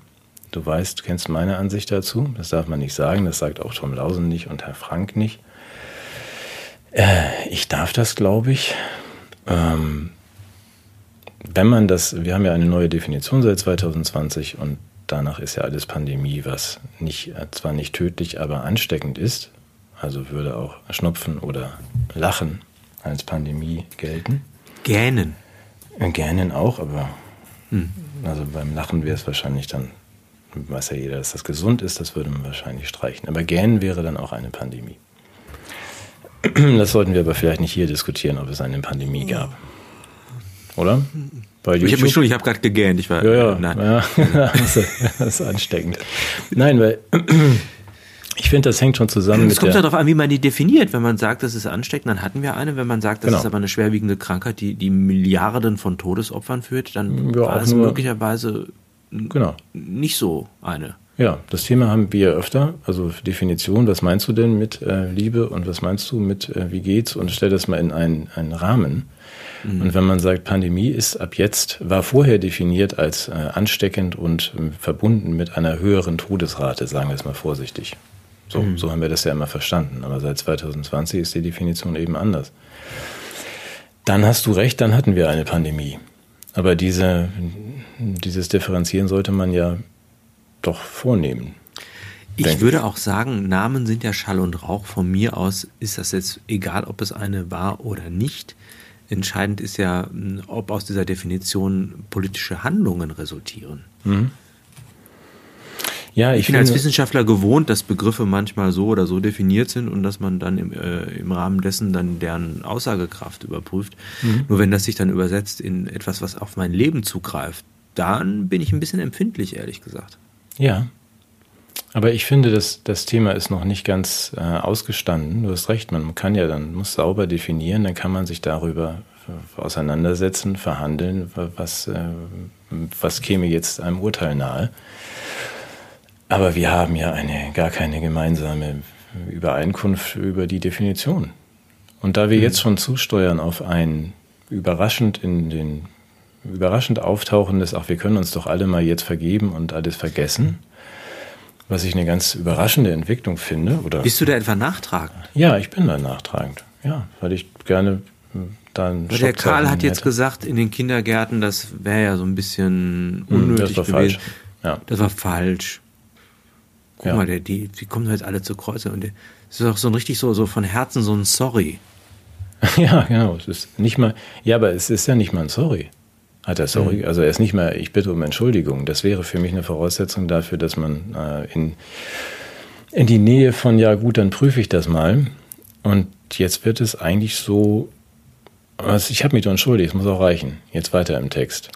Du weißt, du kennst meine Ansicht dazu. Das darf man nicht sagen. Das sagt auch Tom Lausen nicht und Herr Frank nicht. Äh, ich darf das, glaube ich. Ähm, wenn man das, wir haben ja eine neue Definition seit 2020 und danach ist ja alles Pandemie, was nicht, zwar nicht tödlich, aber ansteckend ist. Also würde auch Schnupfen oder Lachen als Pandemie gelten. Gähnen. Äh, Gähnen auch, aber hm. also beim Lachen wäre es wahrscheinlich dann weiß ja jeder, dass das gesund ist, das würde man wahrscheinlich streichen. Aber Gähnen wäre dann auch eine Pandemie. Das sollten wir aber vielleicht nicht hier diskutieren, ob es eine Pandemie gab. Oder? ich habe mich schon, ich habe gerade gegähnt. Ich war, ja, ja, nein. ja das ist ansteckend. Nein, weil ich finde, das hängt schon zusammen. Es kommt ja darauf an, wie man die definiert. Wenn man sagt, das ist ansteckend, dann hatten wir eine. Wenn man sagt, das genau. ist aber eine schwerwiegende Krankheit, die, die Milliarden von Todesopfern führt, dann ja, war es möglicherweise genau. nicht so eine. Ja, das Thema haben wir öfter. Also Definition, was meinst du denn mit äh, Liebe und was meinst du mit äh, wie geht's? Und stell das mal in einen, einen Rahmen. Mhm. Und wenn man sagt, Pandemie ist ab jetzt, war vorher definiert als äh, ansteckend und äh, verbunden mit einer höheren Todesrate, sagen wir es mal vorsichtig. So, mhm. so haben wir das ja immer verstanden. Aber seit 2020 ist die Definition eben anders. Dann hast du recht, dann hatten wir eine Pandemie. Aber diese, dieses Differenzieren sollte man ja doch vornehmen. Ich würde auch sagen, Namen sind ja Schall und Rauch. Von mir aus ist das jetzt egal, ob es eine war oder nicht. Entscheidend ist ja, ob aus dieser Definition politische Handlungen resultieren. Mhm. Ja, ich, ich bin als Wissenschaftler gewohnt, dass Begriffe manchmal so oder so definiert sind und dass man dann im, äh, im Rahmen dessen dann deren Aussagekraft überprüft. Mhm. Nur wenn das sich dann übersetzt in etwas, was auf mein Leben zugreift, dann bin ich ein bisschen empfindlich, ehrlich gesagt. Ja. Aber ich finde, dass das Thema ist noch nicht ganz äh, ausgestanden. Du hast recht, man kann ja dann, muss sauber definieren, dann kann man sich darüber auseinandersetzen, verhandeln, was, äh, was käme jetzt einem Urteil nahe. Aber wir haben ja eine, gar keine gemeinsame Übereinkunft über die Definition. Und da wir mhm. jetzt schon zusteuern auf ein überraschend in den überraschend auftauchendes, ach, wir können uns doch alle mal jetzt vergeben und alles vergessen. Was ich eine ganz überraschende Entwicklung finde. Oder Bist du da etwa nachtragend? Ja, ich bin da nachtragend. Ja, weil ich gerne hm, dann. Der Karl hat jetzt hätte. gesagt, in den Kindergärten, das wäre ja so ein bisschen unnötig. Das war gewesen. falsch. Ja. Das war falsch. Guck ja. mal, der, die, die kommen halt alle zu Kreuze und das ist auch so ein richtig so, so von Herzen so ein Sorry. Ja, genau. Es ist nicht mal, ja, aber es ist ja nicht mal ein Sorry. Hat er sorry, mhm. also er ist nicht mehr, ich bitte um Entschuldigung. Das wäre für mich eine Voraussetzung dafür, dass man äh, in, in die Nähe von, ja gut, dann prüfe ich das mal. Und jetzt wird es eigentlich so, also ich habe mich doch entschuldigt, es muss auch reichen. Jetzt weiter im Text.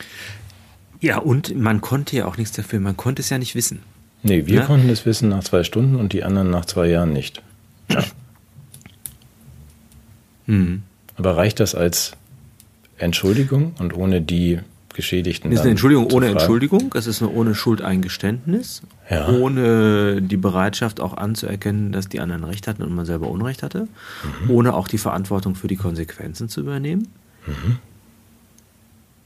Ja, und man konnte ja auch nichts dafür, man konnte es ja nicht wissen. Nee, wir ja? konnten es wissen nach zwei Stunden und die anderen nach zwei Jahren nicht. Ja. Mhm. Aber reicht das als Entschuldigung und ohne die Geschädigten. Es ist eine Entschuldigung ohne Entschuldigung, es ist eine ohne Schuldeingeständnis, ja. ohne die Bereitschaft auch anzuerkennen, dass die anderen Recht hatten und man selber Unrecht hatte, mhm. ohne auch die Verantwortung für die Konsequenzen zu übernehmen. Mhm.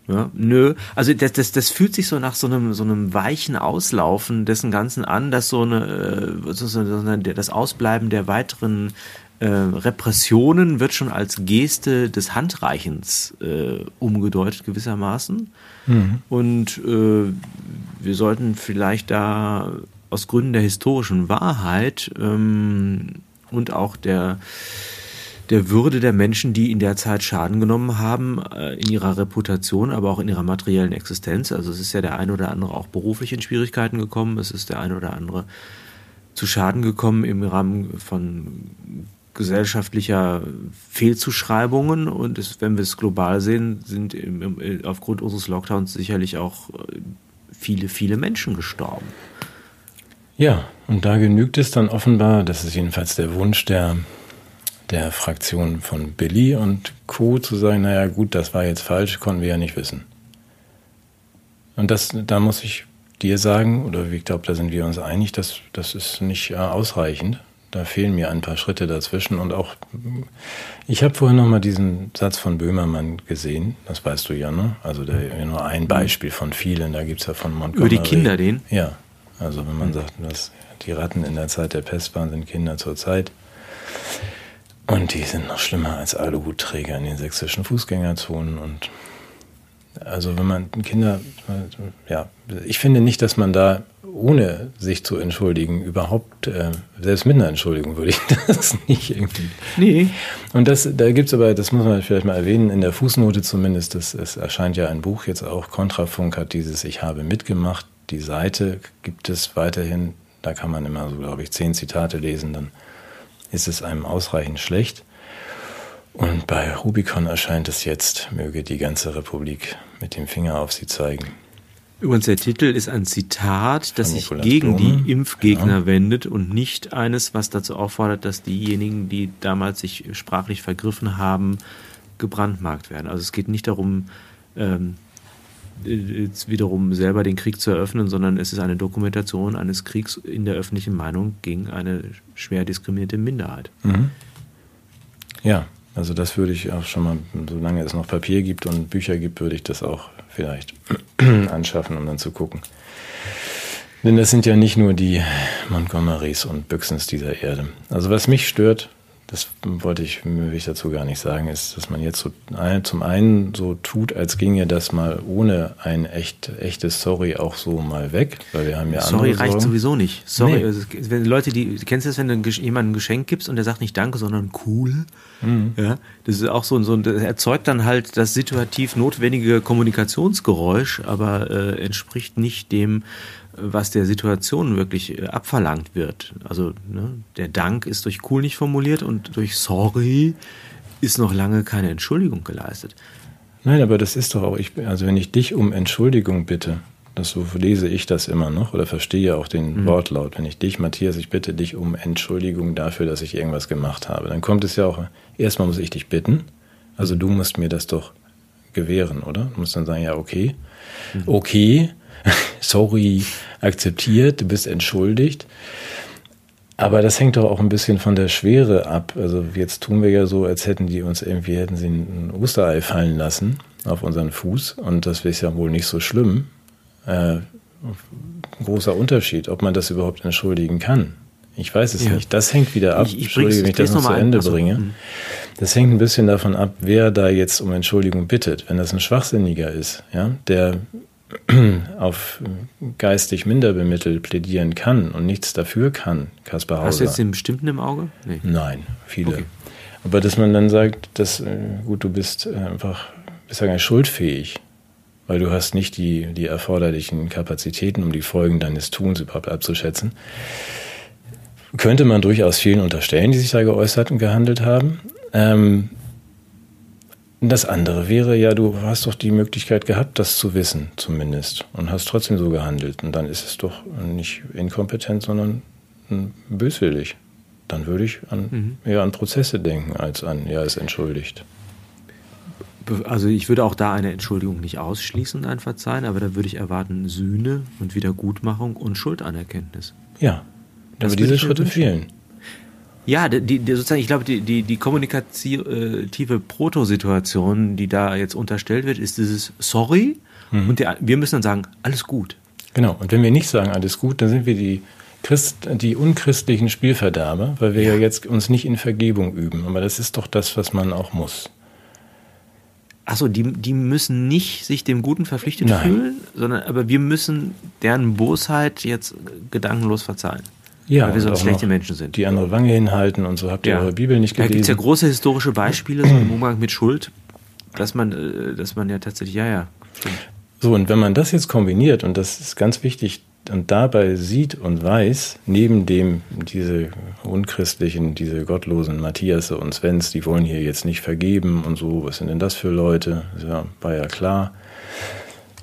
Ja, nö, also das, das, das fühlt sich so nach so einem, so einem weichen Auslaufen dessen Ganzen an, dass so eine, äh, so eine das Ausbleiben der weiteren äh, Repressionen wird schon als Geste des Handreichens äh, umgedeutet gewissermaßen. Mhm. Und äh, wir sollten vielleicht da aus Gründen der historischen Wahrheit ähm, und auch der der Würde der Menschen, die in der Zeit Schaden genommen haben, äh, in ihrer Reputation, aber auch in ihrer materiellen Existenz. Also es ist ja der ein oder andere auch beruflich in Schwierigkeiten gekommen, es ist der ein oder andere zu Schaden gekommen im Rahmen von gesellschaftlicher Fehlzuschreibungen und es, wenn wir es global sehen, sind im, im, aufgrund unseres Lockdowns sicherlich auch äh, viele, viele Menschen gestorben. Ja, und da genügt es dann offenbar, das ist jedenfalls der Wunsch der, der Fraktion von Billy und Co. zu sagen, naja gut, das war jetzt falsch, konnten wir ja nicht wissen. Und das, da muss ich dir sagen, oder ich glaube, da sind wir uns einig, dass das ist nicht äh, ausreichend. Da fehlen mir ein paar Schritte dazwischen und auch, ich habe vorhin noch mal diesen Satz von Böhmermann gesehen, das weißt du ja, ne? Also der, nur ein Beispiel von vielen, da gibt es ja von Montgomery. Über die Kinder den? Ja, also wenn man sagt, dass die Ratten in der Zeit der Pest waren, sind Kinder zur Zeit. Und die sind noch schlimmer als Aluhutträger in den sächsischen Fußgängerzonen und also wenn man Kinder, ja, ich finde nicht, dass man da ohne sich zu entschuldigen überhaupt, äh, selbst mit einer Entschuldigung würde ich das nicht irgendwie. Nee. Und das, da gibt's aber, das muss man vielleicht mal erwähnen, in der Fußnote zumindest, das, es erscheint ja ein Buch jetzt auch, Kontrafunk hat dieses Ich habe mitgemacht, die Seite gibt es weiterhin, da kann man immer so, glaube ich, zehn Zitate lesen, dann ist es einem ausreichend schlecht. Und bei Rubicon erscheint es jetzt, möge die ganze Republik mit dem Finger auf sie zeigen. Übrigens, der Titel ist ein Zitat, das sich gegen Blume. die Impfgegner ja. wendet und nicht eines, was dazu auffordert, dass diejenigen, die damals sich sprachlich vergriffen haben, gebrandmarkt werden. Also es geht nicht darum, ähm, wiederum selber den Krieg zu eröffnen, sondern es ist eine Dokumentation eines Kriegs in der öffentlichen Meinung gegen eine schwer diskriminierte Minderheit. Mhm. Ja, also das würde ich auch schon mal, solange es noch Papier gibt und Bücher gibt, würde ich das auch vielleicht anschaffen, um dann zu gucken. Denn das sind ja nicht nur die Montgomerys und Büchsens dieser Erde. Also was mich stört, das wollte ich, will ich dazu gar nicht sagen, ist, dass man jetzt so zum einen so tut, als ginge das mal ohne ein echt, echtes Sorry auch so mal weg, weil wir haben ja Sorry reicht Sorgen. sowieso nicht. Sorry, nee. also, wenn Leute, die, kennst du das, wenn du jemandem ein Geschenk gibst und der sagt nicht Danke, sondern cool? Mhm. Ja, das ist auch so, so das erzeugt dann halt das situativ notwendige Kommunikationsgeräusch, aber äh, entspricht nicht dem, was der Situation wirklich äh, abverlangt wird. Also ne, der Dank ist durch cool nicht formuliert und durch sorry ist noch lange keine Entschuldigung geleistet. Nein, aber das ist doch auch, ich, also wenn ich dich um Entschuldigung bitte, das so lese ich das immer noch oder verstehe auch den mhm. Wortlaut. Wenn ich dich, Matthias, ich bitte dich um Entschuldigung dafür, dass ich irgendwas gemacht habe, dann kommt es ja auch, erstmal muss ich dich bitten, also du musst mir das doch gewähren, oder? Du musst dann sagen, ja, okay, mhm. okay, sorry, akzeptiert, du bist entschuldigt. Aber das hängt doch auch ein bisschen von der Schwere ab. Also jetzt tun wir ja so, als hätten die uns irgendwie, hätten sie ein Osterei fallen lassen auf unseren Fuß. Und das ist ja wohl nicht so schlimm. Äh, großer Unterschied, ob man das überhaupt entschuldigen kann. Ich weiß es ja. nicht. Das hängt wieder ab. Ich, ich Entschuldige, wenn ich das noch zu Ende also, bringe. Hm. Das hängt ein bisschen davon ab, wer da jetzt um Entschuldigung bittet. Wenn das ein Schwachsinniger ist, ja, der auf geistig minder bemittelt plädieren kann und nichts dafür kann, Kaspar Hauser. Hast du jetzt den bestimmten im Auge? Nee. Nein, viele. Okay. Aber dass man dann sagt, dass, äh, gut, du bist äh, einfach, bist ja gar nicht schuldfähig, weil du hast nicht die, die erforderlichen Kapazitäten, um die Folgen deines Tuns überhaupt abzuschätzen. Könnte man durchaus vielen unterstellen, die sich da geäußert und gehandelt haben. Ähm, das andere wäre ja, du hast doch die Möglichkeit gehabt, das zu wissen, zumindest, und hast trotzdem so gehandelt. Und dann ist es doch nicht inkompetent, sondern böswillig. Dann würde ich an, mhm. eher an Prozesse denken, als an, ja, ist entschuldigt. Also ich würde auch da eine Entschuldigung nicht ausschließen und ein Verzeihen, aber da würde ich erwarten Sühne und Wiedergutmachung und Schuldanerkenntnis. Ja, aber diese Schritte fehlen. Ja, die, die, sozusagen, ich glaube, die, die, die kommunikative Protosituation, die da jetzt unterstellt wird, ist dieses Sorry mhm. und der, wir müssen dann sagen, alles gut. Genau, und wenn wir nicht sagen, alles gut, dann sind wir die, Christ, die unchristlichen Spielverderber, weil wir ja. ja jetzt uns nicht in Vergebung üben. Aber das ist doch das, was man auch muss. Achso, die, die müssen nicht sich dem Guten verpflichtet Nein. fühlen, sondern aber wir müssen deren Bosheit jetzt gedankenlos verzeihen. Ja, weil wir so schlechte Menschen sind. Die andere Wange hinhalten und so. Habt ihr ja. eure Bibel nicht gelesen? Da gibt es ja große historische Beispiele so im Umgang mit Schuld, dass man, äh, dass man ja tatsächlich, ja, ja, stimmt. So, und wenn man das jetzt kombiniert, und das ist ganz wichtig, und dabei sieht und weiß, neben dem diese unchristlichen, diese gottlosen Matthias und Svens, die wollen hier jetzt nicht vergeben und so, was sind denn das für Leute? Ja, war ja klar.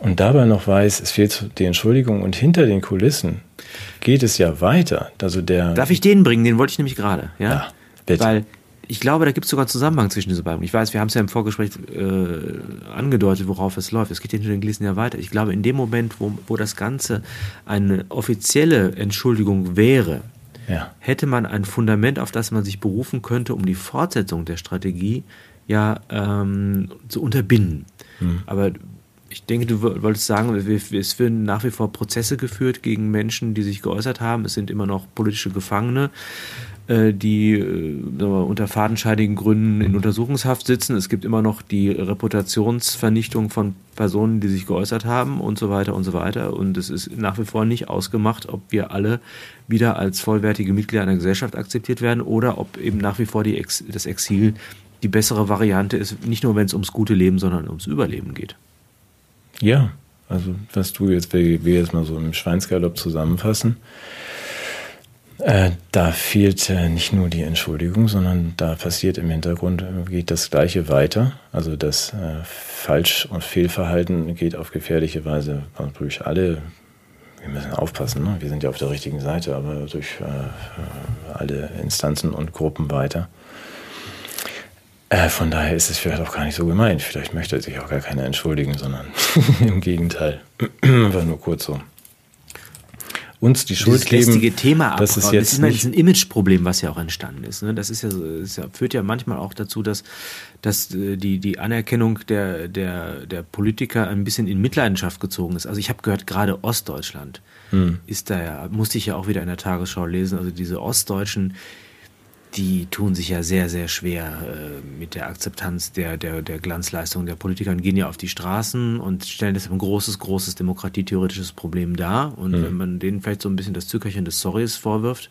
Und dabei noch weiß, es fehlt die Entschuldigung und hinter den Kulissen geht es ja weiter. Also der Darf ich den bringen? Den wollte ich nämlich gerade. Ja, ja bitte. Weil ich glaube, da gibt es sogar einen Zusammenhang zwischen diesen beiden. Ich weiß, wir haben es ja im Vorgespräch äh, angedeutet, worauf es läuft. Es geht hinter den Kulissen ja weiter. Ich glaube, in dem Moment, wo, wo das Ganze eine offizielle Entschuldigung wäre, ja. hätte man ein Fundament, auf das man sich berufen könnte, um die Fortsetzung der Strategie ja ähm, zu unterbinden. Hm. Aber ich denke, du wolltest sagen, es werden nach wie vor Prozesse geführt gegen Menschen, die sich geäußert haben. Es sind immer noch politische Gefangene, äh, die äh, unter fadenscheidigen Gründen in Untersuchungshaft sitzen. Es gibt immer noch die Reputationsvernichtung von Personen, die sich geäußert haben und so weiter und so weiter. Und es ist nach wie vor nicht ausgemacht, ob wir alle wieder als vollwertige Mitglieder einer Gesellschaft akzeptiert werden oder ob eben nach wie vor Ex das Exil die bessere Variante ist, nicht nur wenn es ums gute Leben, sondern ums Überleben geht. Ja, also was du jetzt, wir, wir jetzt mal so im Schweinsgalopp zusammenfassen, äh, da fehlt äh, nicht nur die Entschuldigung, sondern da passiert im Hintergrund, äh, geht das Gleiche weiter. Also das äh, Falsch- und Fehlverhalten geht auf gefährliche Weise durch alle, wir müssen aufpassen, ne? wir sind ja auf der richtigen Seite, aber durch äh, alle Instanzen und Gruppen weiter. Äh, von daher ist es vielleicht auch gar nicht so gemeint. Vielleicht möchte er sich auch gar keiner entschuldigen, sondern im Gegenteil. Einfach nur kurz so. Uns die Schuld geben. Das Thema das ist jetzt das ist ein Imageproblem, was ja auch entstanden ist. Ne? Das ist ja, das führt ja manchmal auch dazu, dass, dass äh, die, die Anerkennung der, der, der Politiker ein bisschen in Mitleidenschaft gezogen ist. Also ich habe gehört, gerade Ostdeutschland hm. ist da ja, musste ich ja auch wieder in der Tagesschau lesen, also diese Ostdeutschen, die tun sich ja sehr, sehr schwer äh, mit der Akzeptanz der, der, der Glanzleistung der Politiker und gehen ja auf die Straßen und stellen das ein großes, großes demokratietheoretisches Problem dar. Und mhm. wenn man denen vielleicht so ein bisschen das Zückerchen des Sorrys vorwirft,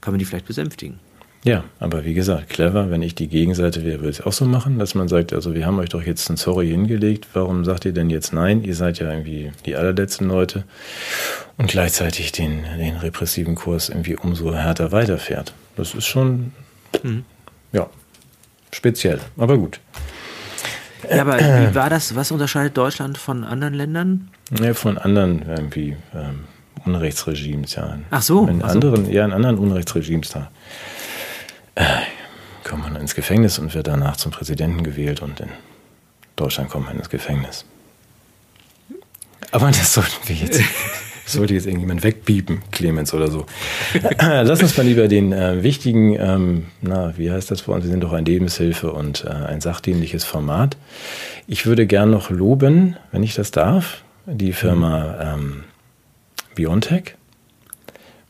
kann man die vielleicht besänftigen. Ja, aber wie gesagt, clever, wenn ich die Gegenseite wäre, würde ich es auch so machen, dass man sagt, also wir haben euch doch jetzt ein Sorry hingelegt, warum sagt ihr denn jetzt nein? Ihr seid ja irgendwie die allerletzten Leute und gleichzeitig den, den repressiven Kurs irgendwie umso härter weiterfährt. Das ist schon, mhm. ja, speziell, aber gut. Ja, aber wie war das? Was unterscheidet Deutschland von anderen Ländern? Ja, von anderen irgendwie ähm, Unrechtsregimes, ja. Ach so. In ach anderen, so. ja, in anderen Unrechtsregimes da äh, kommt man ins Gefängnis und wird danach zum Präsidenten gewählt und in Deutschland kommt man ins Gefängnis. Aber das sollten wir jetzt. Sollte jetzt irgendjemand wegbiepen, Clemens oder so. Lass uns mal lieber den äh, wichtigen, ähm, na, wie heißt das vor uns? Wir sind doch ein Lebenshilfe und äh, ein sachdienliches Format. Ich würde gern noch loben, wenn ich das darf, die Firma ähm, Biontech.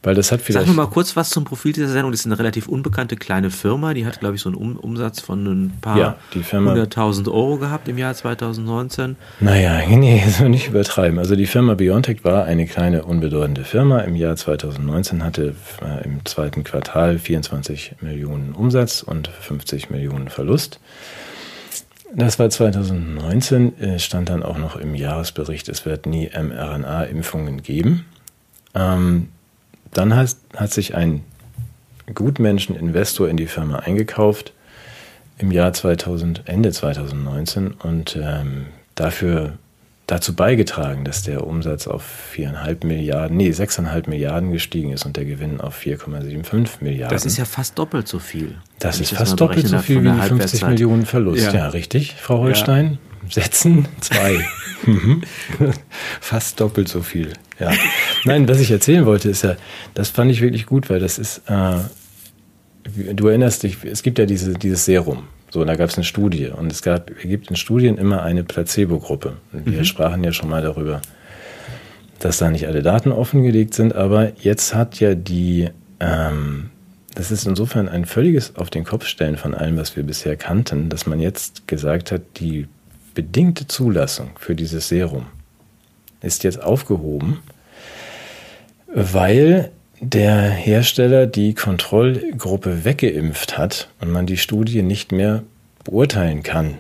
Weil das hat vielleicht. Sag mir mal kurz was zum Profil dieser Sendung. Das ist eine relativ unbekannte kleine Firma. Die hat, glaube ich, so einen um Umsatz von ein paar ja, hunderttausend Euro gehabt im Jahr 2019. Naja, nee, so nicht übertreiben. Also die Firma Biontech war eine kleine, unbedeutende Firma. Im Jahr 2019 hatte äh, im zweiten Quartal 24 Millionen Umsatz und 50 Millionen Verlust. Das war 2019, äh, stand dann auch noch im Jahresbericht, es wird nie mRNA-Impfungen geben. Ähm, dann hat, hat sich ein Gutmenschen-Investor in die Firma eingekauft im Jahr 2000, Ende 2019 und ähm, dafür dazu beigetragen, dass der Umsatz auf 4,5 Milliarden, nee, 6,5 Milliarden gestiegen ist und der Gewinn auf 4,75 Milliarden. Das ist ja fast doppelt so viel. Das ist fast doppelt so viel wie die 50 Millionen Verlust. Ja. ja, richtig, Frau Holstein. Ja. Setzen zwei. Fast doppelt so viel. Ja. Nein, was ich erzählen wollte, ist ja, das fand ich wirklich gut, weil das ist, äh, du erinnerst dich, es gibt ja diese, dieses Serum. So, da gab es eine Studie und es gab, es gibt in Studien immer eine Placebo-Gruppe. Wir mhm. sprachen ja schon mal darüber, dass da nicht alle Daten offengelegt sind, aber jetzt hat ja die, ähm, das ist insofern ein völliges Auf den Kopf stellen von allem, was wir bisher kannten, dass man jetzt gesagt hat, die bedingte Zulassung für dieses Serum ist jetzt aufgehoben, weil der Hersteller die Kontrollgruppe weggeimpft hat und man die Studie nicht mehr beurteilen kann.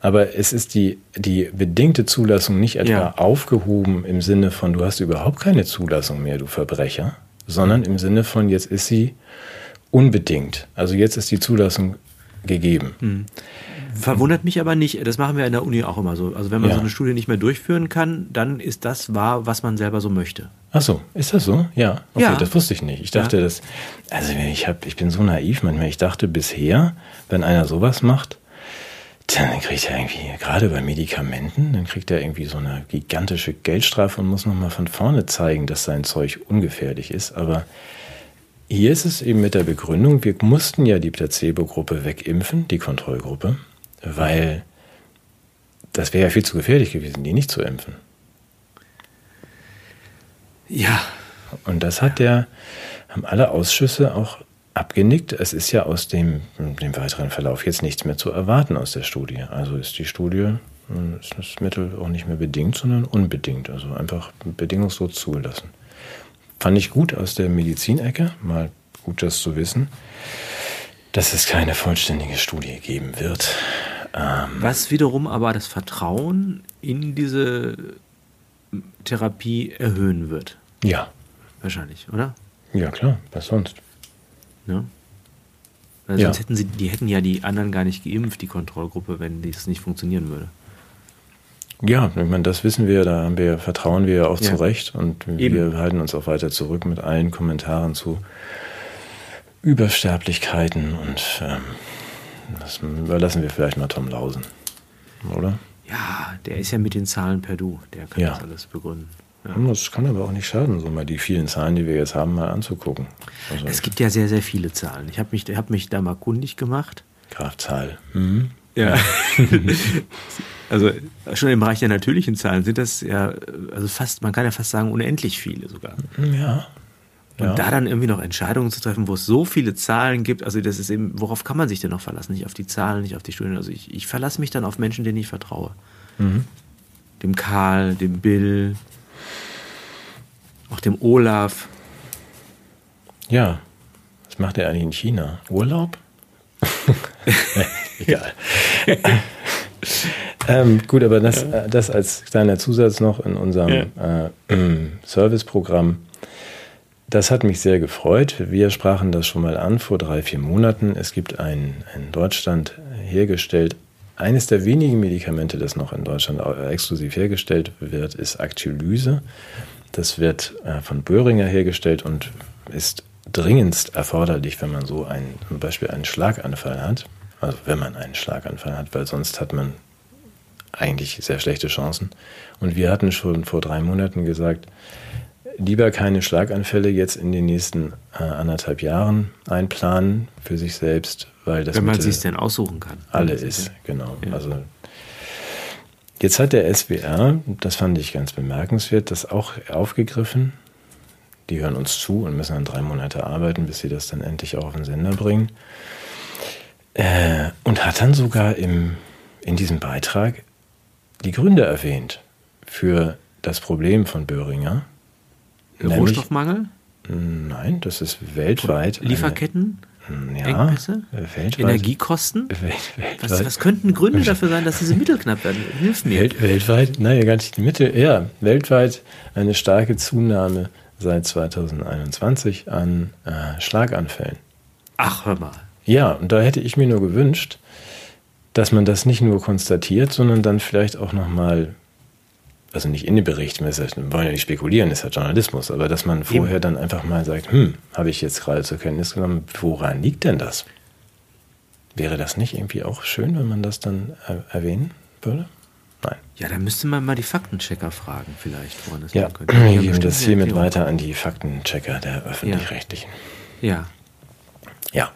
Aber es ist die, die bedingte Zulassung nicht etwa ja. aufgehoben im Sinne von, du hast überhaupt keine Zulassung mehr, du Verbrecher, sondern im Sinne von, jetzt ist sie unbedingt. Also jetzt ist die Zulassung gegeben. Mhm. Verwundert mich aber nicht, das machen wir in der Uni auch immer so. Also wenn man ja. so eine Studie nicht mehr durchführen kann, dann ist das wahr, was man selber so möchte. Ach so, ist das so? Ja, okay, ja. das wusste ich nicht. Ich dachte, ja. das, also ich, hab, ich bin so naiv manchmal. Ich dachte bisher, wenn einer sowas macht, dann kriegt er irgendwie, gerade bei Medikamenten, dann kriegt er irgendwie so eine gigantische Geldstrafe und muss nochmal von vorne zeigen, dass sein Zeug ungefährlich ist. Aber hier ist es eben mit der Begründung, wir mussten ja die Placebo-Gruppe wegimpfen, die Kontrollgruppe weil das wäre ja viel zu gefährlich gewesen, die nicht zu impfen. Ja. Und das hat der, haben alle Ausschüsse auch abgenickt. Es ist ja aus dem, dem weiteren Verlauf jetzt nichts mehr zu erwarten aus der Studie. Also ist die Studie, ist das Mittel auch nicht mehr bedingt, sondern unbedingt. Also einfach bedingungslos zugelassen. Fand ich gut aus der Medizinecke, mal gut das zu wissen, dass es keine vollständige Studie geben wird. Ähm, Was wiederum aber das Vertrauen in diese Therapie erhöhen wird. Ja. Wahrscheinlich, oder? Ja, klar. Was sonst? Ja. Weil sonst ja. hätten sie, die hätten ja die anderen gar nicht geimpft, die Kontrollgruppe, wenn das nicht funktionieren würde. Ja, ich meine, das wissen wir, da wir, vertrauen wir auch ja. zu Recht und Eben. wir halten uns auch weiter zurück mit allen Kommentaren zu Übersterblichkeiten und ähm, Das überlassen wir vielleicht mal Tom Lausen, oder? Ja, der ist ja mit den Zahlen per Du. Der kann Ja. das alles begründen. Ja. Das kann aber auch nicht schaden, so mal die vielen Zahlen, die wir jetzt haben, mal anzugucken. Also Es gibt ja sehr, sehr viele Zahlen. Ich habe mich, hab mich da mal kundig gemacht. Graf Zahl. Mhm. Ja. also schon im Bereich der natürlichen Zahlen sind das ja, also fast, man kann ja fast sagen, unendlich viele sogar. Ja. Und Ja. da dann irgendwie noch Entscheidungen zu treffen, wo es so viele Zahlen gibt, also das ist eben, worauf kann man sich denn noch verlassen? Nicht auf die Zahlen, nicht auf die Studien. Also ich, ich verlasse mich dann auf Menschen, denen ich vertraue. Mhm. Dem Karl, dem Bill, auch dem Olaf. Ja. Was macht er eigentlich in China? Urlaub? Egal. ähm, gut, aber das, äh, das als kleiner Zusatz noch in unserem äh, ähm, Serviceprogramm. Das hat mich sehr gefreut. Wir sprachen das schon mal an vor drei, vier Monaten. Es gibt ein in Deutschland hergestellt, eines der wenigen Medikamente, das noch in Deutschland äh, exklusiv hergestellt wird, ist Actylyse. Das wird äh, von Böhringer hergestellt und ist dringendst erforderlich, wenn man so einen, zum Beispiel einen Schlaganfall hat. Also wenn man einen Schlaganfall hat, weil sonst hat man eigentlich sehr schlechte Chancen. Und wir hatten schon vor drei Monaten gesagt, lieber keine Schlaganfälle jetzt in den nächsten äh, anderthalb Jahren einplanen für sich selbst, weil das Wenn man sich denn aussuchen kann. alle ist, genau. Ja. Also jetzt hat der SWR, das fand ich ganz bemerkenswert, das auch aufgegriffen. Die hören uns zu und müssen dann drei Monate arbeiten, bis sie das dann endlich auch auf den Sender bringen. Äh, und hat dann sogar im, in diesem Beitrag die Gründe erwähnt für das Problem von Böhringer. Nämlich- Rohstoffmangel? Nein, das ist weltweit. Lieferketten? ja, Engpässe? weltweit, Energiekosten? Welt, Was, weltweit- was könnten Gründe dafür sein, dass diese Mittel knapp werden? Hilf mir. Welt, weltweit, nein, gar nicht die Mitte, ja, weltweit eine starke Zunahme seit 2021 an äh, Schlaganfällen. Ach, hör mal. Ja, und da hätte ich mir nur gewünscht, dass man das nicht nur konstatiert, sondern dann vielleicht auch nochmal, also nicht in den Bericht, wir wollen ja nicht spekulieren, ist ja Journalismus, aber dass man vorher dann einfach mal sagt, hm, habe ich jetzt gerade zur Kenntnis genommen, woran liegt denn das? Wäre das nicht irgendwie auch schön, wenn man das dann äh, erwähnen würde? Nein. Ja, da müsste man mal die Faktenchecker fragen, vielleicht, woran das Ja, könnte. Wir geben bestimmt das hiermit weiter an die Faktenchecker der Öffentlich-Rechtlichen. Ja. Ja.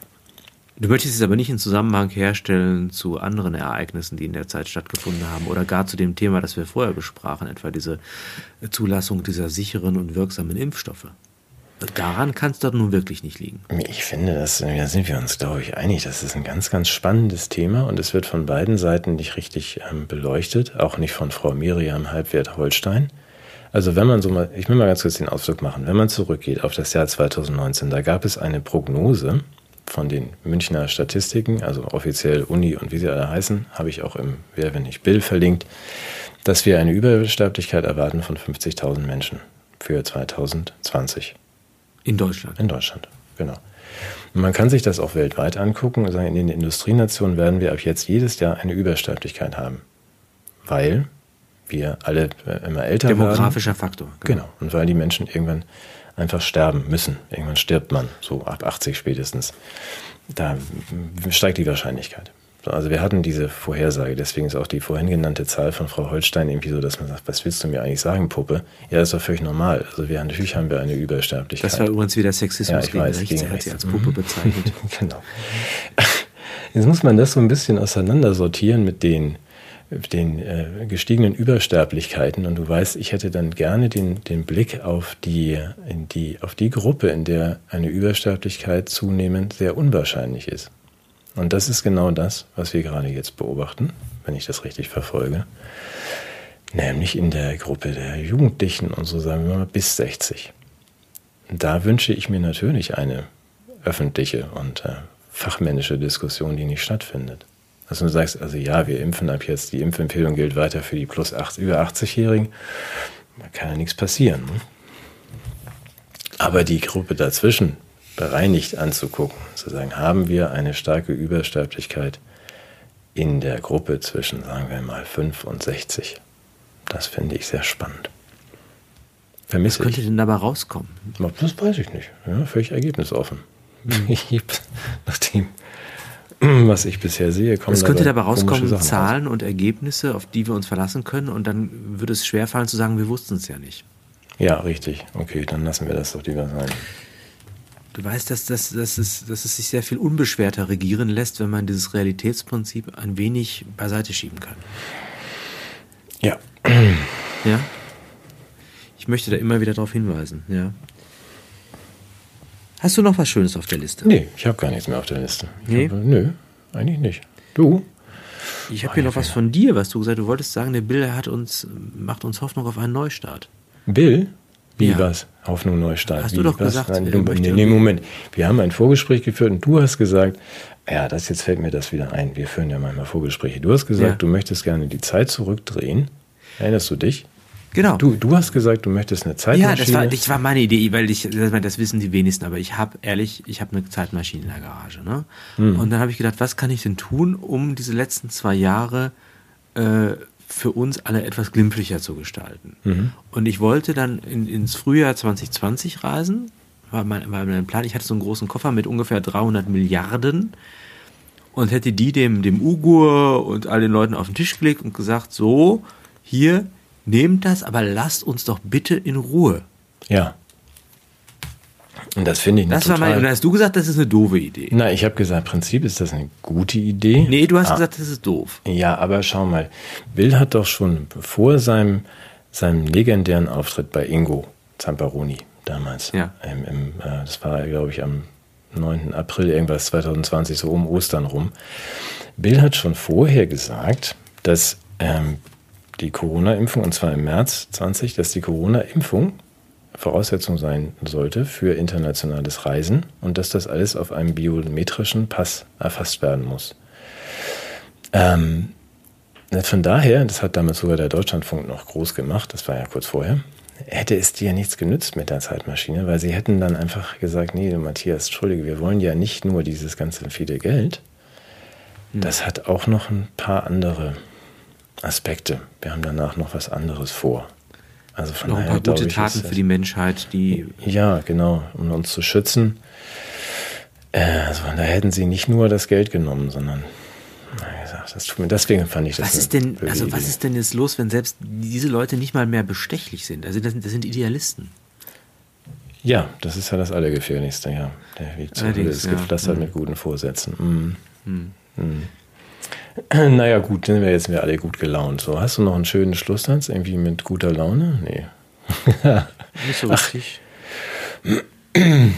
Du möchtest es aber nicht in Zusammenhang herstellen zu anderen Ereignissen, die in der Zeit stattgefunden haben oder gar zu dem Thema, das wir vorher besprachen, etwa diese Zulassung dieser sicheren und wirksamen Impfstoffe. Daran kann es doch nun wirklich nicht liegen. Ich finde, das, da sind wir uns, glaube ich, einig. Das ist ein ganz, ganz spannendes Thema und es wird von beiden Seiten nicht richtig ähm, beleuchtet, auch nicht von Frau Miriam Halbwert-Holstein. Also wenn man so mal, ich will mal ganz kurz den Ausflug machen, wenn man zurückgeht auf das Jahr 2019, da gab es eine Prognose von den Münchner Statistiken, also offiziell Uni und wie sie alle heißen, habe ich auch im Wer, wenn nicht Bill verlinkt, dass wir eine Übersterblichkeit erwarten von 50.000 Menschen für 2020. In Deutschland. In Deutschland, genau. Und man kann sich das auch weltweit angucken und sagen, in den Industrienationen werden wir ab jetzt jedes Jahr eine Übersterblichkeit haben. Weil wir alle äh, immer älter werden. Demografischer Faktor. Genau. Und weil die Menschen irgendwann einfach sterben müssen. Irgendwann stirbt man, so ab 80 spätestens. Da steigt die Wahrscheinlichkeit. So, Also wir hatten diese Vorhersage, deswegen ist auch die vorhin genannte Zahl von Frau Holstein irgendwie so, dass man sagt, was willst du mir eigentlich sagen, Puppe? Ja, das ist doch völlig normal. Also wir, natürlich haben wir eine Übersterblichkeit. Das war übrigens wieder Sexismus Ja, ich gegen weiß, rechts. gegen Er hat sie als Puppe Mhm. bezeichnet. genau. Jetzt muss man das so ein bisschen auseinandersortieren mit den, den äh, gestiegenen Übersterblichkeiten. Und du weißt, ich hätte dann gerne den, den Blick auf die, in die, auf die Gruppe, in der eine Übersterblichkeit zunehmend sehr unwahrscheinlich ist. Und das ist genau das, was wir gerade jetzt beobachten, wenn ich das richtig verfolge. Nämlich in der Gruppe der Jugendlichen und so sagen wir mal bis 60. Da wünsche ich mir natürlich eine öffentliche und äh, fachmännische Diskussion, die nicht stattfindet. Dass du sagst, also ja, wir impfen ab jetzt, die Impfempfehlung gilt weiter für die plus 8, über 80-Jährigen, da kann ja nichts passieren. Ne? Aber die Gruppe dazwischen bereinigt anzugucken, zu sagen, haben wir eine starke Übersterblichkeit in der Gruppe zwischen, sagen wir mal, 5 und 60. Das finde ich sehr spannend. Was Vermisse könnte ich. denn dabei rauskommen? Das weiß ich nicht. Ja, völlig ergebnisoffen. Mhm. Nachdem was ich bisher sehe, kommen Es könnte dabei rauskommen, Zahlen raus. und Ergebnisse, auf die wir uns verlassen können und dann würde es schwerfallen zu sagen, wir wussten es ja nicht. Ja, richtig. Okay, dann lassen wir das doch lieber sein. Du weißt, dass, dass, dass, es, dass es sich sehr viel unbeschwerter regieren lässt, wenn man dieses Realitätsprinzip ein wenig beiseite schieben kann. Ja. Ja? Ich möchte da immer wieder darauf hinweisen, ja. Hast du noch was Schönes auf der Liste? Nee, ich habe gar nichts mehr auf der Liste. nee? Habe, nö, eigentlich nicht. Du? Ich habe hier noch was von dir, was du gesagt hast. Du wolltest sagen, der Bill hat uns, macht uns Hoffnung auf einen Neustart. Bill? Wie ja. was? Hoffnung Neustart. Hast Wie, du doch was? gesagt. Nein, du, nee, nee, Moment. Wir haben ein Vorgespräch geführt und du hast gesagt, ja, das jetzt fällt mir das wieder ein. Wir führen ja manchmal Vorgespräche. Du hast gesagt, ja. du möchtest gerne die Zeit zurückdrehen. Erinnerst du dich? Genau. Du, du hast gesagt, du möchtest eine Zeitmaschine. Ja, das war, das war meine Idee, weil ich, das wissen die wenigsten, aber ich habe ehrlich, ich habe eine Zeitmaschine in der Garage. Ne? Hm. Und dann habe ich gedacht, was kann ich denn tun, um diese letzten zwei Jahre äh, für uns alle etwas glimpflicher zu gestalten. Mhm. Und ich wollte dann in, ins Frühjahr 2020 reisen, war mein, war mein Plan. Ich hatte so einen großen Koffer mit ungefähr 300 Milliarden und hätte die dem, dem Ugur und all den Leuten auf den Tisch gelegt und gesagt, so, hier, nehmt das, aber lasst uns doch bitte in Ruhe. Ja. Und das finde ich nicht das war mein, Und hast du gesagt, das ist eine doofe Idee. Na, ich habe gesagt, im Prinzip ist das eine gute Idee. Nee, du hast ah. gesagt, das ist doof. Ja, aber schau mal. Bill hat doch schon vor seinem, seinem legendären Auftritt bei Ingo Zamparoni damals, ja. im, im, äh, das war, glaube ich, am 9. April irgendwas 2020, so um Ostern rum. Bill hat schon vorher gesagt, dass ähm, die Corona-Impfung, und zwar im März 20, dass die Corona-Impfung Voraussetzung sein sollte für internationales Reisen und dass das alles auf einem biometrischen Pass erfasst werden muss. Ähm, von daher, das hat damals sogar der Deutschlandfunk noch groß gemacht, das war ja kurz vorher, hätte es dir nichts genützt mit der Zeitmaschine, weil sie hätten dann einfach gesagt, nee, Matthias, entschuldige, wir wollen ja nicht nur dieses ganze viele Geld, hm. das hat auch noch ein paar andere Aspekte. Wir haben danach noch was anderes vor. Also von noch ein paar gute ich, Taten für die Menschheit, die. Ja, genau, um uns zu schützen. Äh, also da hätten sie nicht nur das Geld genommen, sondern gesagt, das tut mir, deswegen fand ich das. Was ist denn, also was ist denn jetzt los, wenn selbst diese Leute nicht mal mehr bestechlich sind? Also das, das sind Idealisten. Ja, das ist ja das Allergefährlichste, ja. Der Weg zur Hölle ist ja. gepflastert mhm. mit guten Vorsätzen. Mhm. Mhm. mhm. Naja, gut, dann wären jetzt wir alle gut gelaunt. So, hast du noch einen schönen Schlusssatz? Irgendwie mit guter Laune? Nee. Nicht so richtig.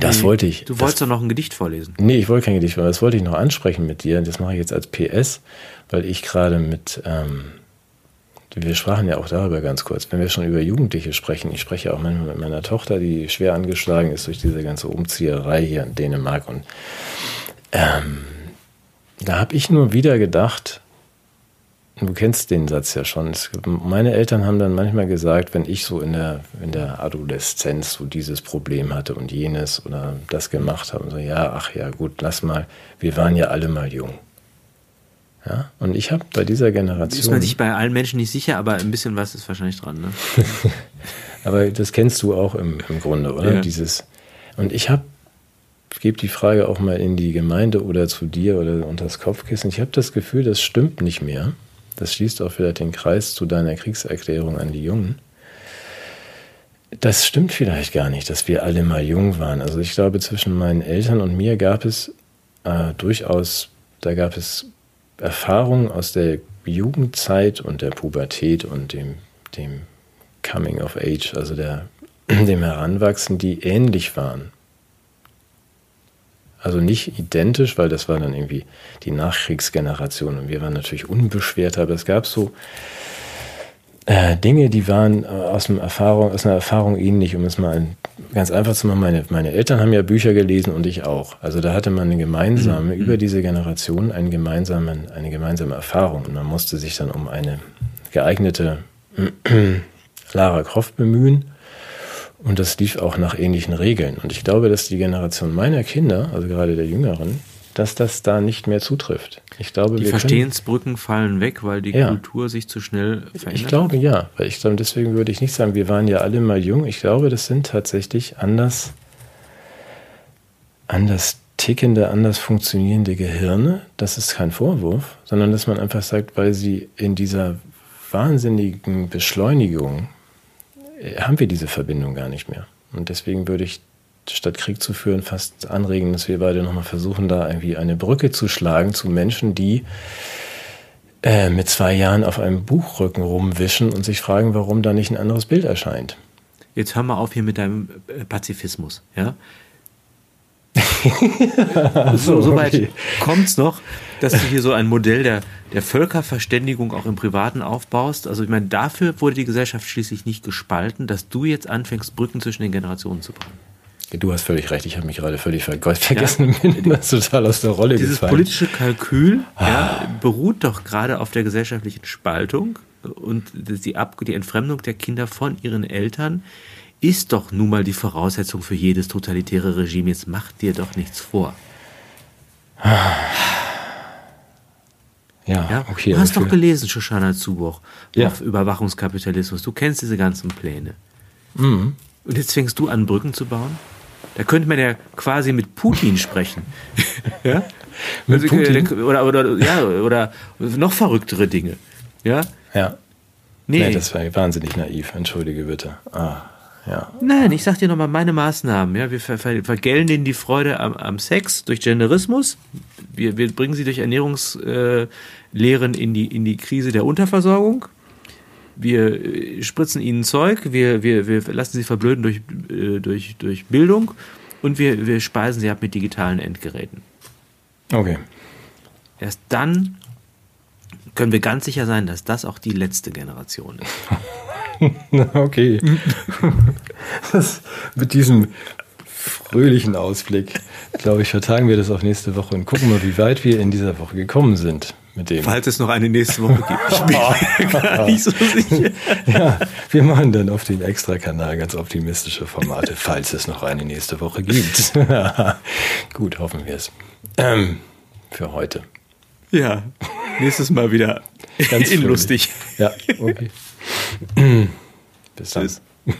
Das nee, wollte ich. Du wolltest doch noch ein Gedicht vorlesen. Nee, ich wollte kein Gedicht vorlesen. Das wollte ich noch ansprechen mit dir. Das mache ich jetzt als PS, weil ich gerade mit. Ähm, wir sprachen ja auch darüber ganz kurz. Wenn wir schon über Jugendliche sprechen, ich spreche auch manchmal mit meiner Tochter, die schwer angeschlagen ist durch diese ganze Umzieherei hier in Dänemark. Und ähm, da habe ich nur wieder gedacht, du kennst den Satz ja schon. Es, meine Eltern haben dann manchmal gesagt, wenn ich so in der, in der Adoleszenz so dieses Problem hatte und jenes oder das gemacht habe, so, ja, ach ja, gut, lass mal, wir waren ja alle mal jung. Ja, und ich habe bei dieser Generation. Ist man sich bei allen Menschen nicht sicher, aber ein bisschen was ist wahrscheinlich dran, ne? aber das kennst du auch im, im Grunde, oder? Ja. Dieses. Und ich habe gebe die Frage auch mal in die Gemeinde oder zu dir oder unter das Kopfkissen. Ich habe das Gefühl, das stimmt nicht mehr. Das schließt auch vielleicht den Kreis zu deiner Kriegserklärung an die Jungen. Das stimmt vielleicht gar nicht, dass wir alle mal jung waren. Also ich glaube, zwischen meinen Eltern und mir gab es äh, durchaus, da gab es Erfahrungen aus der Jugendzeit und der Pubertät und dem, dem Coming of Age, also der, dem Heranwachsen, die ähnlich waren. Also nicht identisch, weil das war dann irgendwie die Nachkriegsgeneration und wir waren natürlich unbeschwerter, aber es gab so äh, Dinge, die waren äh, aus, Erfahrung, aus einer Erfahrung ähnlich, um es mal ganz einfach zu machen. Meine, meine Eltern haben ja Bücher gelesen und ich auch. Also da hatte man eine gemeinsame, mhm. über diese Generation einen gemeinsamen, eine gemeinsame Erfahrung und man musste sich dann um eine geeignete Lara Croft bemühen und das lief auch nach ähnlichen Regeln. Und ich glaube, dass die Generation meiner Kinder, also gerade der Jüngeren, dass das da nicht mehr zutrifft. Ich glaube, die Verstehensbrücken fallen weg, weil die ja. Kultur sich zu schnell verändert. Ich glaube ja, weil ich glaube, deswegen würde ich nicht sagen, wir waren ja alle mal jung. Ich glaube, das sind tatsächlich anders, anders tickende, anders funktionierende Gehirne. Das ist kein Vorwurf, sondern dass man einfach sagt, weil sie in dieser wahnsinnigen Beschleunigung haben wir diese Verbindung gar nicht mehr. Und deswegen würde ich statt Krieg zu führen fast anregen, dass wir beide nochmal versuchen, da irgendwie eine Brücke zu schlagen zu Menschen, die äh, mit zwei Jahren auf einem Buchrücken rumwischen und sich fragen, warum da nicht ein anderes Bild erscheint. Jetzt hör mal auf hier mit deinem äh, Pazifismus, ja? so, so weit okay. kommt es noch, dass du hier so ein Modell der, der Völkerverständigung auch im Privaten aufbaust. Also ich meine, dafür wurde die Gesellschaft schließlich nicht gespalten, dass du jetzt anfängst, Brücken zwischen den Generationen zu bauen. Du hast völlig recht, ich habe mich gerade völlig vergessen, ja, bin das total aus der Rolle Dieses gefallen. politische Kalkül ah. ja, beruht doch gerade auf der gesellschaftlichen Spaltung und die, Ab die Entfremdung der Kinder von ihren Eltern ist doch nun mal die Voraussetzung für jedes totalitäre Regime. Jetzt mach dir doch nichts vor. Ja, ja? okay. Du hast doch gelesen, Shoshana Zuboch, ja. auf Überwachungskapitalismus. Du kennst diese ganzen Pläne. Mhm. Und jetzt fängst du an, Brücken zu bauen? Da könnte man ja quasi mit Putin sprechen. ja? mit also, Putin? Oder, oder, ja, oder noch verrücktere Dinge. Ja? Ja. Nee. nee das war wahnsinnig naiv, entschuldige bitte. Ah, ja. Nein, ich sag dir nochmal meine Maßnahmen. Ja, wir ver ver vergällen denen die Freude am, am Sex durch Genderismus. Wir, wir bringen sie durch Ernährungslehren äh, in, die, in die Krise der Unterversorgung wir äh, spritzen ihnen Zeug, wir, wir, wir lassen sie verblöden durch, äh, durch, durch Bildung und wir, wir speisen sie ab mit digitalen Endgeräten. Okay. Erst dann können wir ganz sicher sein, dass das auch die letzte Generation ist. okay. Das, mit diesem fröhlichen Ausblick, glaube ich, vertagen wir das auf nächste Woche und gucken mal, wie weit wir in dieser Woche gekommen sind mit dem. Falls es noch eine nächste Woche gibt. Ich bin mir gar nicht so sicher. ja, wir machen dann auf dem Extra-Kanal ganz optimistische Formate, falls es noch eine nächste Woche gibt. Gut, hoffen wir es. Ähm, für heute. Ja, nächstes Mal wieder ganz lustig. Ja, okay. Bis dann. Tschüss.